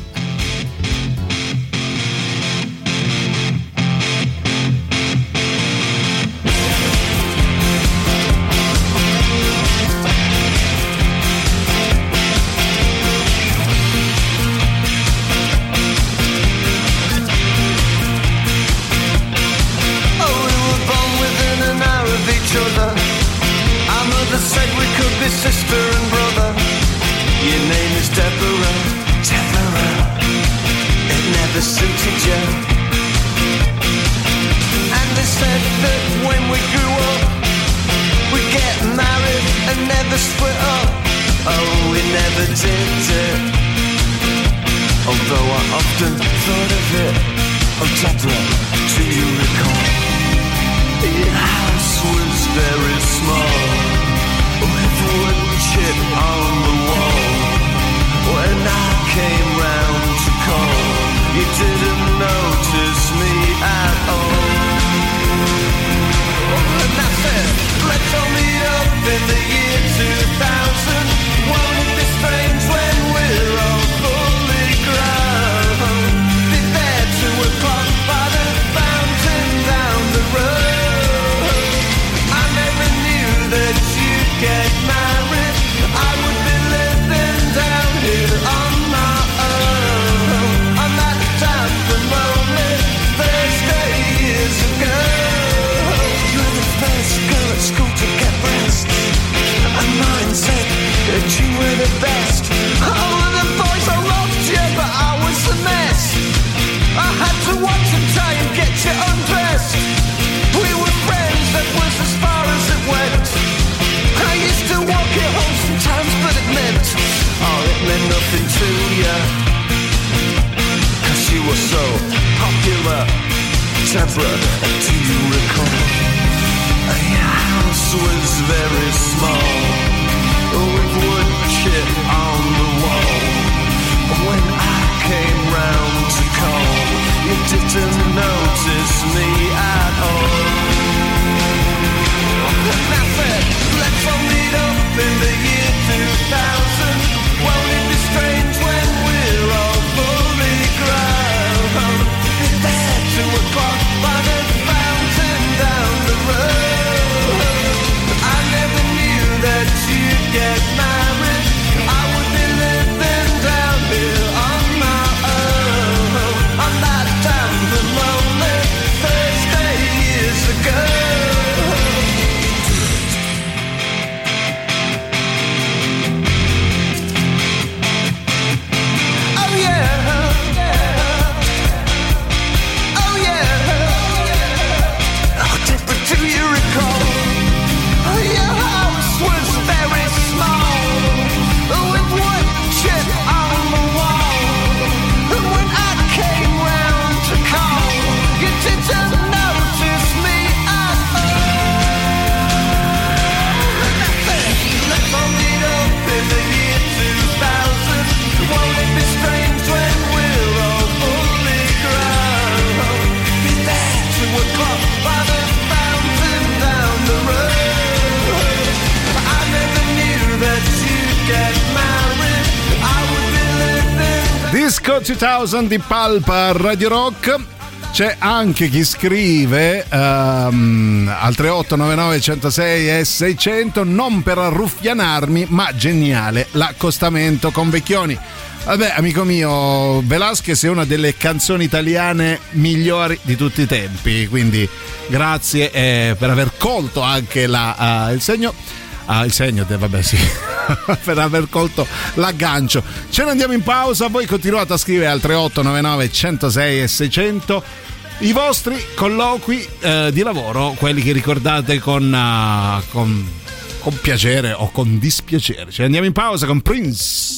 2000 di Palpa Radio Rock. C'è anche chi scrive ehm, al 3899 106 e 600 non per arruffianarmi ma geniale l'accostamento con Vecchioni. Vabbè amico mio Velasquez è una delle canzoni italiane migliori di tutti i tempi quindi grazie eh, per aver colto anche la, eh, il segno. Ah, il segno, de- vabbè sì, per aver colto l'aggancio. Ce ne andiamo in pausa, voi continuate a scrivere al 3899 106 e 600 i vostri colloqui eh, di lavoro, quelli che ricordate con, ah, con con piacere o con dispiacere. Ci andiamo in pausa con Prince.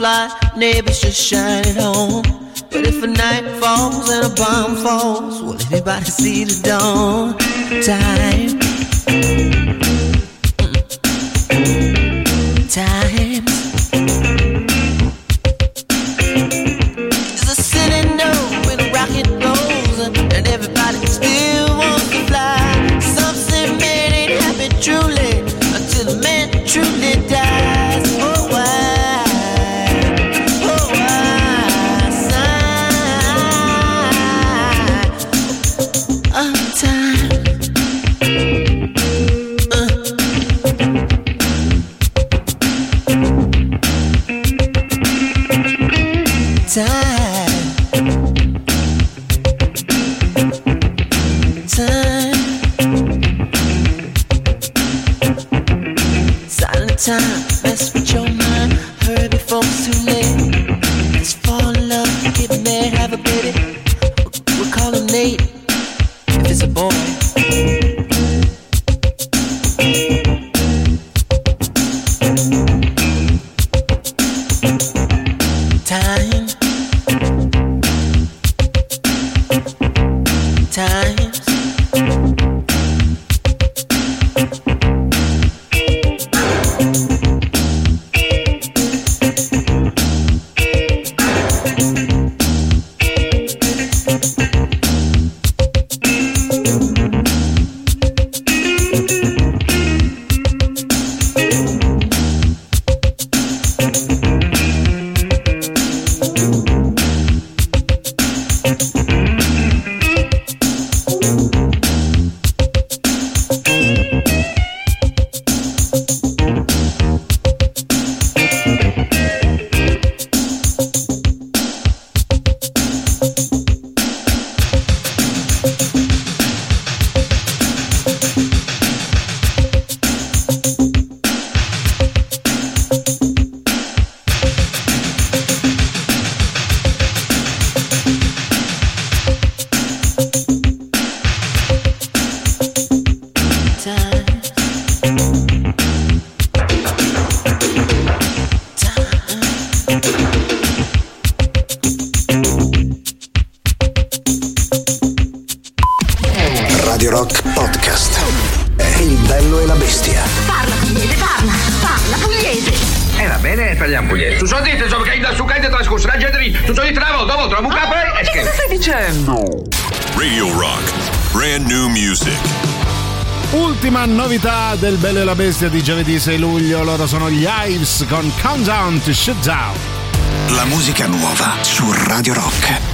Fly, neighbors just shine it home. But if a night falls and a bomb falls, will anybody see the dawn? Time. La Bestia di giovedì 6 luglio, loro sono gli Ives con Countdown to Shutdown. La musica nuova su Radio Rock.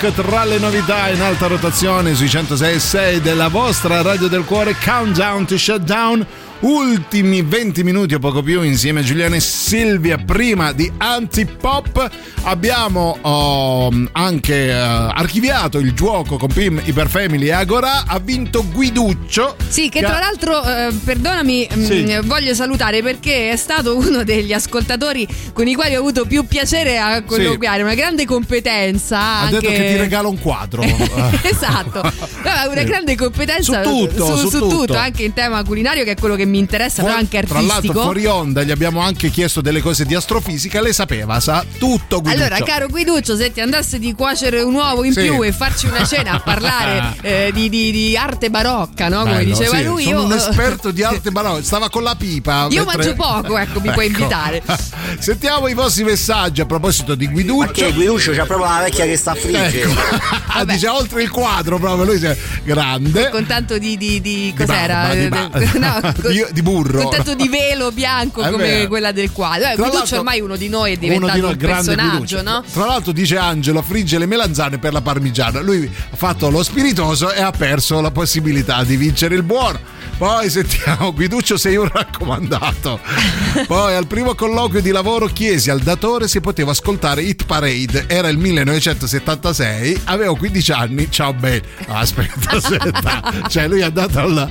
Rock tra le novità in alta rotazione sui 106.6 della vostra radio del cuore Countdown to Shutdown. Ultimi 20 minuti o poco più insieme a Giuliana e Silvia prima di Antipop abbiamo oh, anche eh, archiviato il gioco con Pim Iperfamily e Agora ha vinto Guiduccio Sì, che ha- tra l'altro, eh, perdonami, mh, Sì. voglio salutare perché è stato uno degli ascoltatori con i quali ho avuto più piacere a colloquiare, una grande competenza. ha anche... detto che ti regala un quadro esatto, Vabbè, una Sì. grande competenza Su tutto, su tutto. anche in tema culinario, che è quello che mi interessa, però anche Tra l'altro artistico. fuori onda gli abbiamo anche chiesto delle cose di astrofisica lei sapeva sa tutto Guiduccio Allora, caro Guiduccio, se ti andasse di cuocere un uovo in Sì. più e farci una cena a parlare eh, di, di- di arte barocca, no? Come Bello, diceva sì, lui, sono io un esperto di arte barocca stava con la pipa Io mentre- mangio poco, ecco, mi puoi invitare. sentiamo i vostri messaggi a proposito di Guiduccio Che Guiduccio c'ha proprio la vecchia che sta a friggere. Ecco. Ah, dice oltre il quadro proprio lui è grande con tanto di, di- di- cos'era? barba, di barba. no, con Di di, burro. Un tetto di velo bianco È come vero. quella del quadro. Eh, Guiduccio ormai uno di noi è diventato di noi, un personaggio, no? Tra l'altro dice Angelo frigge le melanzane per la parmigiana. Lui ha fatto lo spiritoso e ha perso la possibilità di vincere il buono. Poi sentiamo, Guiduccio sei un raccomandato. Poi al primo colloquio di lavoro chiesi al datore se poteva ascoltare Hit Parade. Era il 1976, avevo 15 anni, ciao beh. Aspetta, aspetta. Cioè lui è andato, al,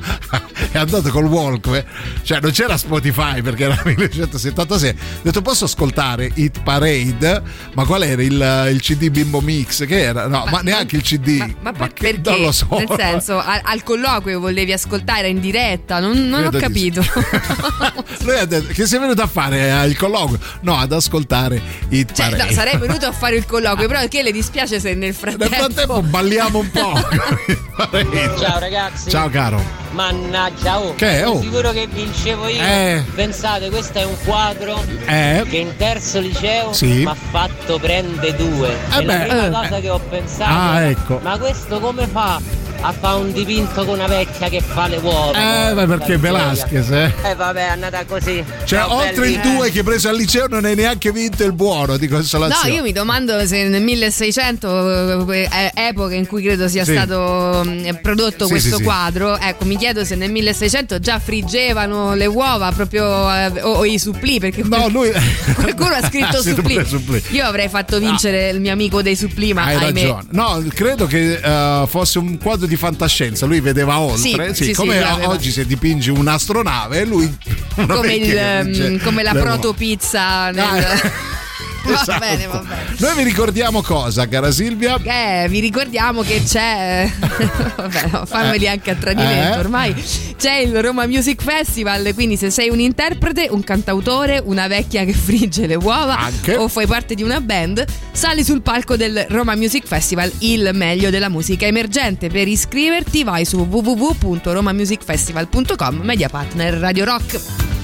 è andato col Walkman, cioè non c'era Spotify perché era 1976. Ho detto posso ascoltare Hit Parade? Ma qual era il, il CD Bimbo Mix? Che era? No, ma, neanche il CD. Ma, Ma che- perché? non lo so. Nel senso, al, al colloquio volevi ascoltare in diretta? Non, non ho Credo di capito. Lui ha detto che sei venuto a fare eh, il colloquio? No, ad ascoltare Hit Cioè, no, sarei venuto a fare il colloquio, però che le dispiace se nel frattempo. Nel frattempo balliamo un po'. Ciao ragazzi. Ciao caro. Mannaggia, oh. Che è, oh? Sono sicuro che vincevo io. Eh. Pensate, questo è un quadro Eh. che in terzo liceo Sì. mi ha fatto prende due. Eh e la beh, prima eh. cosa che ho pensato Ah, è, ecco. ma questo come fa a fare un dipinto con una vecchia che fa le uova? Eh, beh, perché Velasquez, eh. Eh vabbè, è andata così. Cioè, Ciao, oltre belli. il 2 che hai preso al liceo non hai neanche vinto il buono di No, consolazione. io mi domando se nel 1600, eh, epoca in cui credo sia Sì. stato mm, prodotto Sì, questo sì, sì. quadro, ecco, mi chiedo se nel 1600 già friggevano le uova proprio eh, o, o i supplì, perché No, lui qualcuno ha scritto supplì. supplì. Io avrei fatto vincere il mio amico dei supplì, ma Hai ahimè. ragione. No, credo che eh, fosse un quadro di fantascienza. Lui vedeva oltre. Sì, sì, come sì, l'aveva. oggi se dipingi un'astronave, lui Come, il, dice come la le uova. proto pizza nel... Ah, Va Esatto. bene, va bene. Noi vi ricordiamo cosa, cara Silvia? Eh, vi ricordiamo che c'è. Vabbè, no, fammeli anche a tradimento Eh? ormai. C'è il Roma Music Festival. Quindi, se sei un interprete, un cantautore, una vecchia che frigge le uova o fai parte di una band, sali sul palco del Roma Music Festival, il meglio della musica emergente. Per iscriverti, vai su www.romamusicfestival.com, media partner Radio Rock.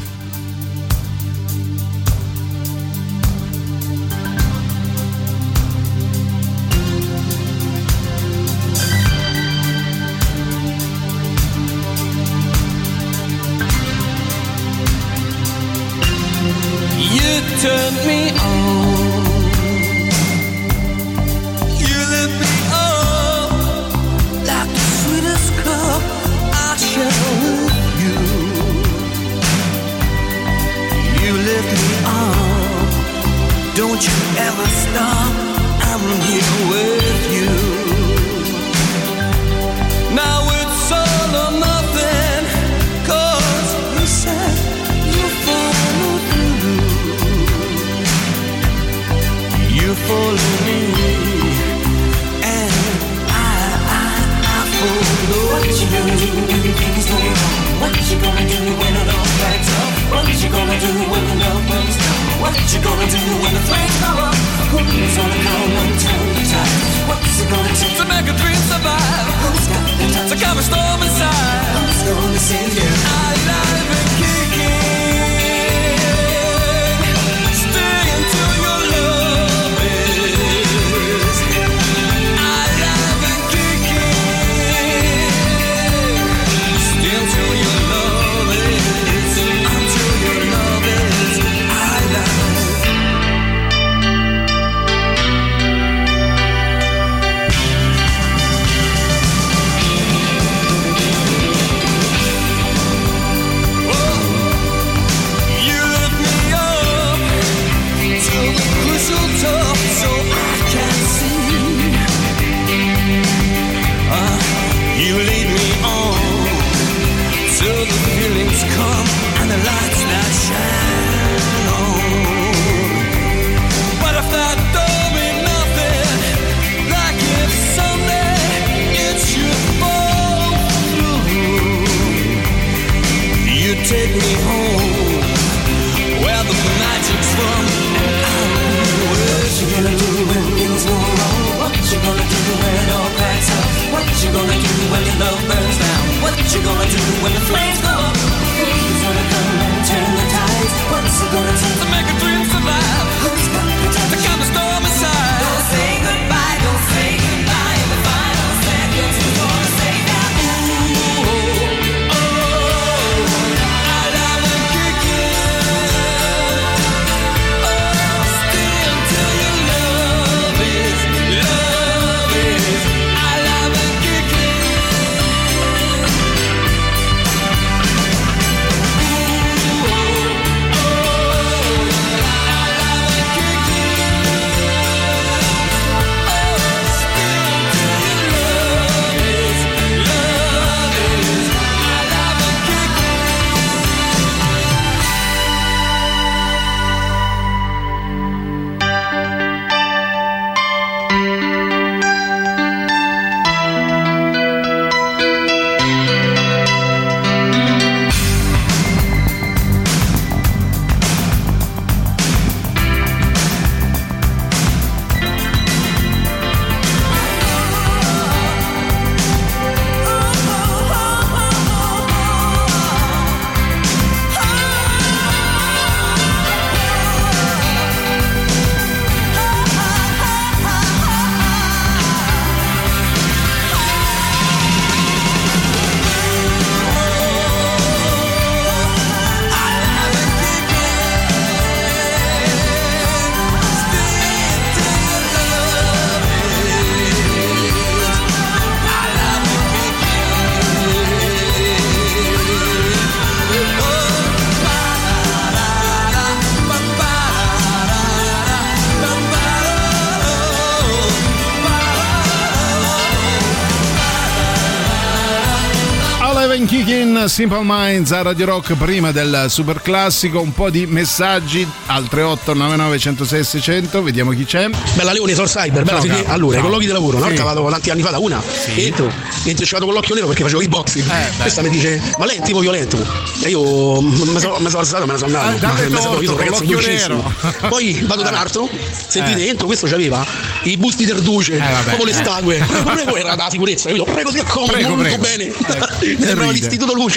Simple Minds a Radio Rock prima del super classico, un po' di messaggi al 3899 106 600, vediamo chi c'è. Bella Leone Soul Cyber, bella Ciao, figli- allora, i colloqui di lavoro, Sì. volta vado tanti anni fa da una, entro, entro ci vado con l'occhio nero perché facevo i boxing. Questa mi dice, ma lei è un tipo violento. E io mi sono, mi sono alzato me ne sono andato. Ah, Ma- io sono un ragazzo dolcissimo. Poi vado da un altro, sentite, Eh. entro, questo c'aveva i busti del duce, proprio le eh. statue. Prego, prego, era da sicurezza, capito? Prego, si accomodi, molto prego. bene. Eh, Mi sembrava l'istituto luce.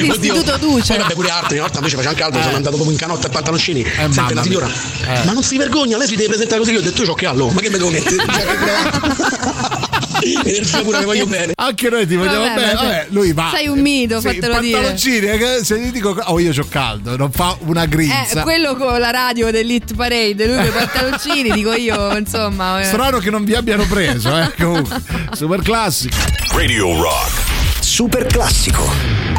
L'Istituto Duce. Poi vabbè pure arte, una volta invece faceva anche altro, sono andato proprio in canotta e pantaloncini. Sempre mamma una signora. Eh. Ma non si vergogna, lei si deve presentare così. Io ho detto, io c'ho che allo, ma che me devo mettere? Cioè, Energia pure, mi voglio bene. Anche noi ti vogliamo Vabbè, bene. Vabbè, lui va. Sei un mito, Sì, fatelo dire. pantaloncini, eh, che se gli dico oh io c'ho caldo, non fa una grinza. Eh, quello con la radio dell'Hit Parade, lui con i pantaloncini, dico io, insomma. eh. Strano che non vi abbiano preso, eh. Comunque, super classico. Radio Rock. Super classico.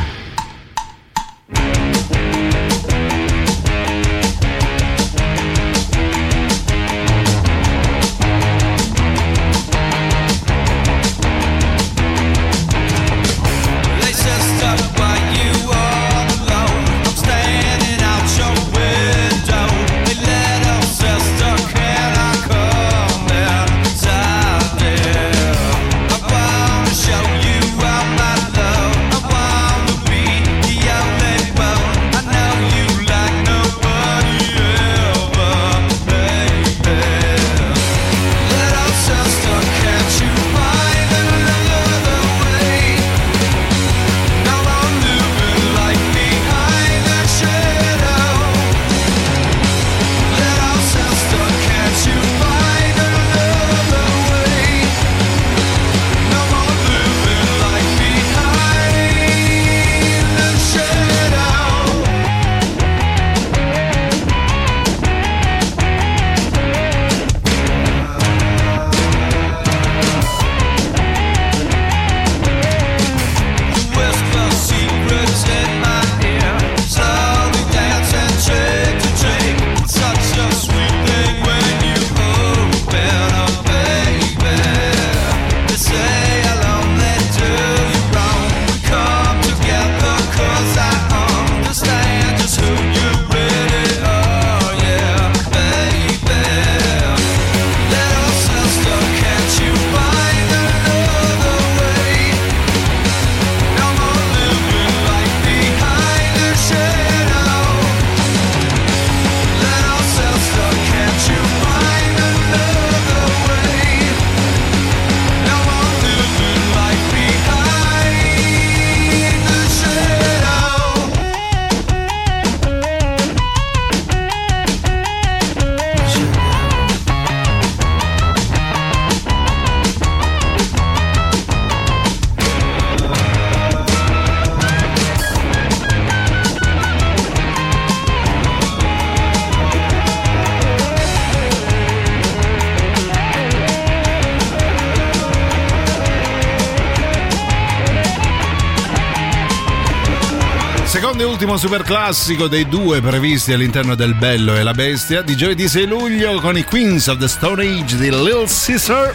Secondo e ultimo super classico dei due previsti all'interno del Bello e la Bestia di giovedì 6 luglio con i Queens of the Stone Age di Lil Caesar.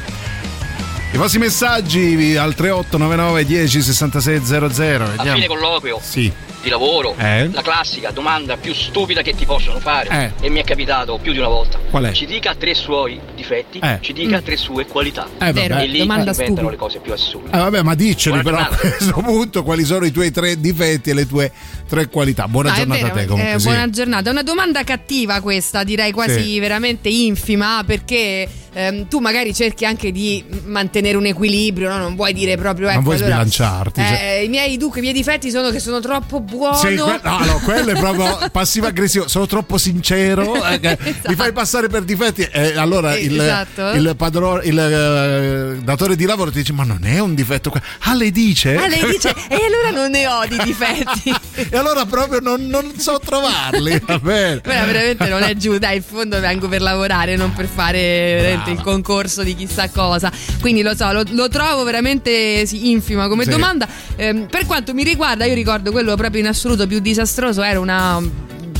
I vostri messaggi al 3899 10 66 00. A Vediamo. fine colloquio Sì. Di lavoro, Eh? la classica domanda più stupida che ti possono fare, Eh. e mi è capitato più di una volta. Qual è? Ci dica tre suoi difetti, Eh. ci dica tre sue qualità. Eh, vabbè. E lì domanda diventano stupida. le cose più assurde. Eh, vabbè, ma dicceli Buona però a giornata. questo punto quali sono i tuoi tre difetti e le tue tre qualità. Buona è giornata vero, a te comunque. eh, sì. buona giornata. È una domanda cattiva questa, direi quasi Sì. veramente infima, perché ehm, tu magari cerchi anche di mantenere un equilibrio, no? non vuoi dire proprio ecco, Non vuoi allora, sbilanciarti. cioè. eh, I miei dunque, i miei difetti sono che sono troppo buono. Sì, que- no, no, quello è proprio passivo aggressivo. Sono troppo sincero. eh, che Mi fai passare per difetti. E allora Eh, il, esatto. il padrone, il eh, datore di lavoro ti dice: Ma non è un difetto. que-". Ah, lei dice? Ah, lei dice, e allora non ne ho di difetti. e allora proprio non, non so trovarli. Va bene. Veramente non è giù, dai, in fondo vengo per lavorare, non per fare veramente il concorso di chissà cosa. Quindi lo so, lo, lo trovo veramente sì, infima come Sì. domanda. Ehm, per quanto mi riguarda, io ricordo quello proprio in assoluto più disastroso, era una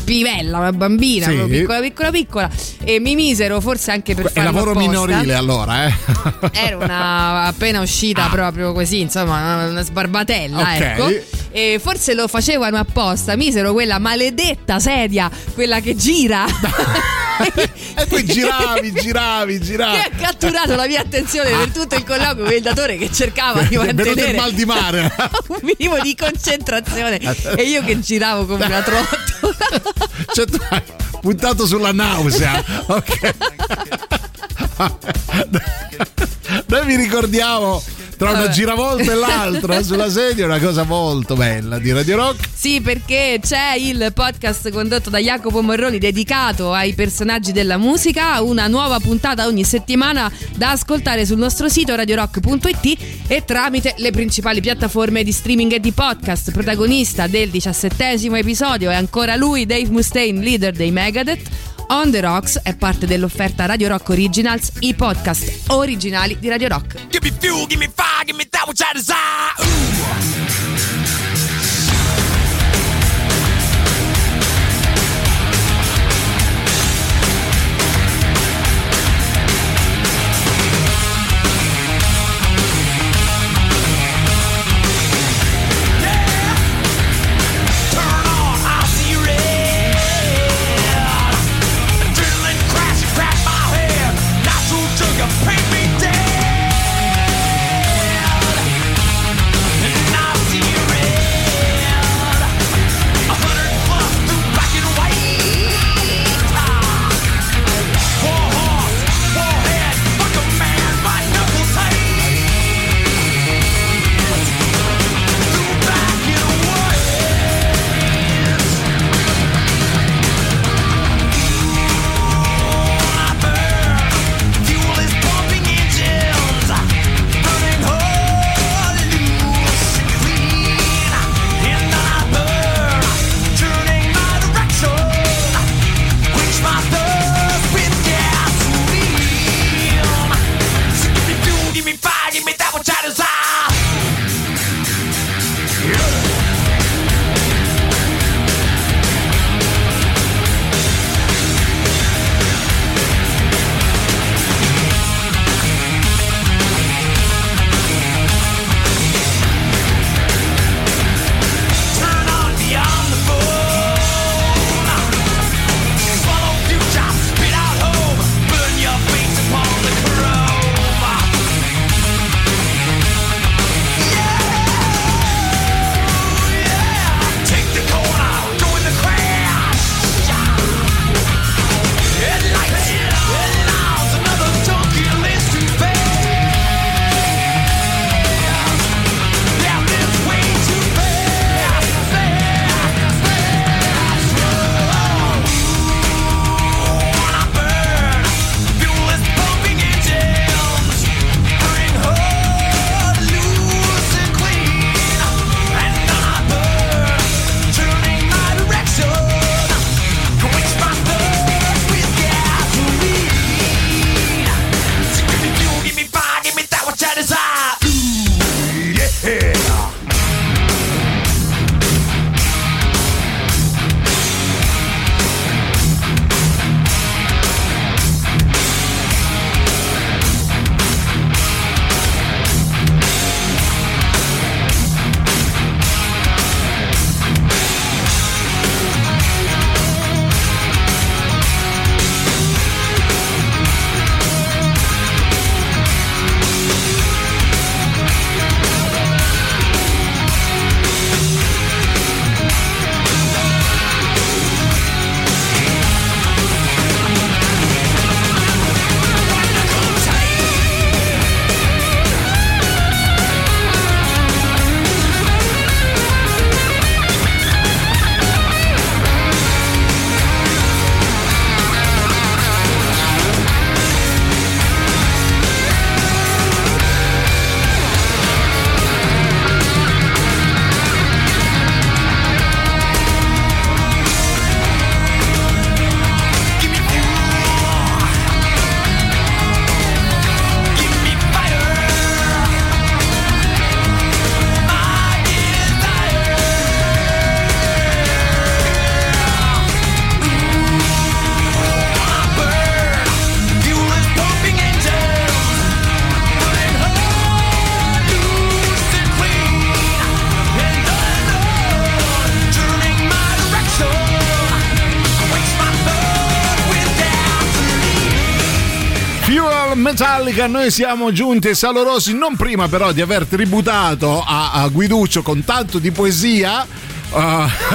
pivella, una bambina, Sì. piccola, piccola, piccola. E mi misero, forse anche per È farlo lavoro apposta. minorile allora, eh. Era una appena uscita proprio così, insomma, una, sbarbatella, Ok. ecco. E forse lo facevano apposta, misero quella maledetta sedia, quella che gira. e poi giravi, giravi, giravi. Che ha catturato la mia attenzione per tutto il colloquio con il datore che cercava di mantenere il mal di mare. un minimo di concentrazione e io che giravo come una trottola. Cioè, puntato sulla nausea. Ok. Noi vi ricordiamo tra una giravolta e l'altra sulla sedia una cosa molto bella di Radio Rock. Sì, perché c'è il podcast condotto da Jacopo Morroni dedicato ai personaggi della musica, una nuova puntata ogni settimana da ascoltare sul nostro sito radiorock.it e tramite le principali piattaforme di streaming e di podcast. Protagonista del diciassettesimo episodio è ancora lui, Dave Mustaine, leader dei Megadeth. On the Rocks è parte dell'offerta Radio Rock Originals, i podcast originali di Radio Rock. Give me fuel, give me fire, give me that which I desire. Ooh. Metallica, noi siamo giunti Salorosi non prima però di aver tributato a, a Guiduccio con tanto di poesia. uh,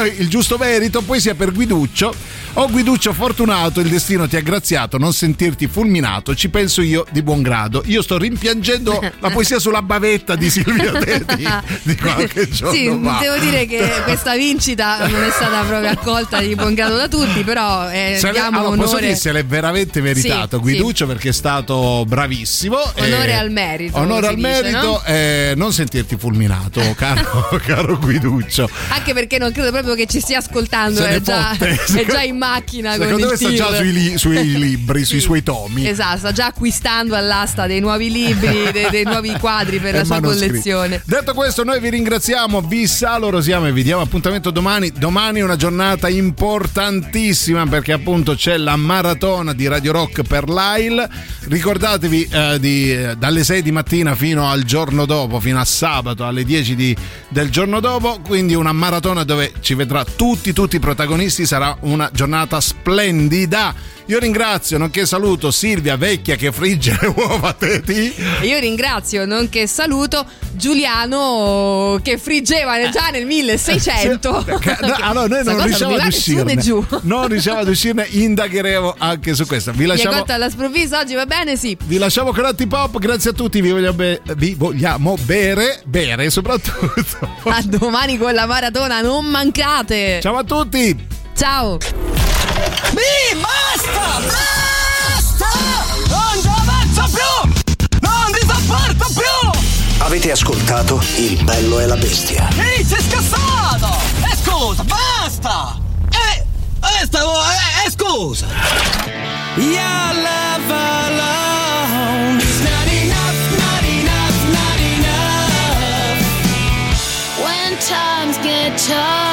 il giusto merito, poesia per Guiduccio. Oh Guiduccio fortunato, il destino ti ha graziato, non sentirti fulminato, ci penso io di buon grado. Io sto rimpiangendo la poesia sulla bavetta di Silvia Teti di qualche giorno Sì, fa. devo dire che questa vincita non è stata proprio accolta di buon grado da tutti, però eh, Se diamo allora, posso onore. dire se l'è veramente meritato Sì, Guiduccio perché è stato bravissimo. Onore Eh, al merito, Onore al dice, merito, no? eh, non sentirti fulminato, caro, caro Guiduccio. Anche perché non credo proprio che ci stia ascoltando, è già, è già in macchina con Secondo me sta già sui, li- sui libri, sui suoi tomi. Esatto, sta già acquistando all'asta dei nuovi libri, dei, dei nuovi quadri per E la sua collezione. Detto questo, noi vi ringraziamo, vi salorosiamo e vi diamo appuntamento domani. Domani è una giornata importantissima perché appunto c'è la maratona di Radio Rock per l'AIL. Ricordatevi eh, di, eh, dalle 6 di mattina fino al giorno dopo, fino a sabato alle 10 di- del giorno dopo. Quindi una maratona dove ci vedrà tutti, tutti i protagonisti. Sarà una giornata splendida. Io ringrazio, nonché saluto Silvia Vecchia che frigge le uova a teti. E Io ringrazio, nonché saluto Giuliano che friggeva già nel 1600. Che- no, allora noi non riusciamo mi ad uscirne giù. non riusciamo ad uscirne indagheremo anche su questo vi Mi lasciamo, cotta alla sprovvisa oggi, va bene? Sì. vi lasciamo con Ratti Pop grazie a tutti vi vogliamo, be- vi vogliamo bere bere soprattutto A domani con la maratona, non mancate. ciao a tutti Ciao. Mi basta! Basta! Non ci avanzo più! Non ti sopporto più! Avete ascoltato Il bello e la bestia. Ehi, sei scassato! E scusa, basta! Eh, eh, stavo, eh, eh, scusa! Your love alone is not enough, not enough, not enough. When times get tough.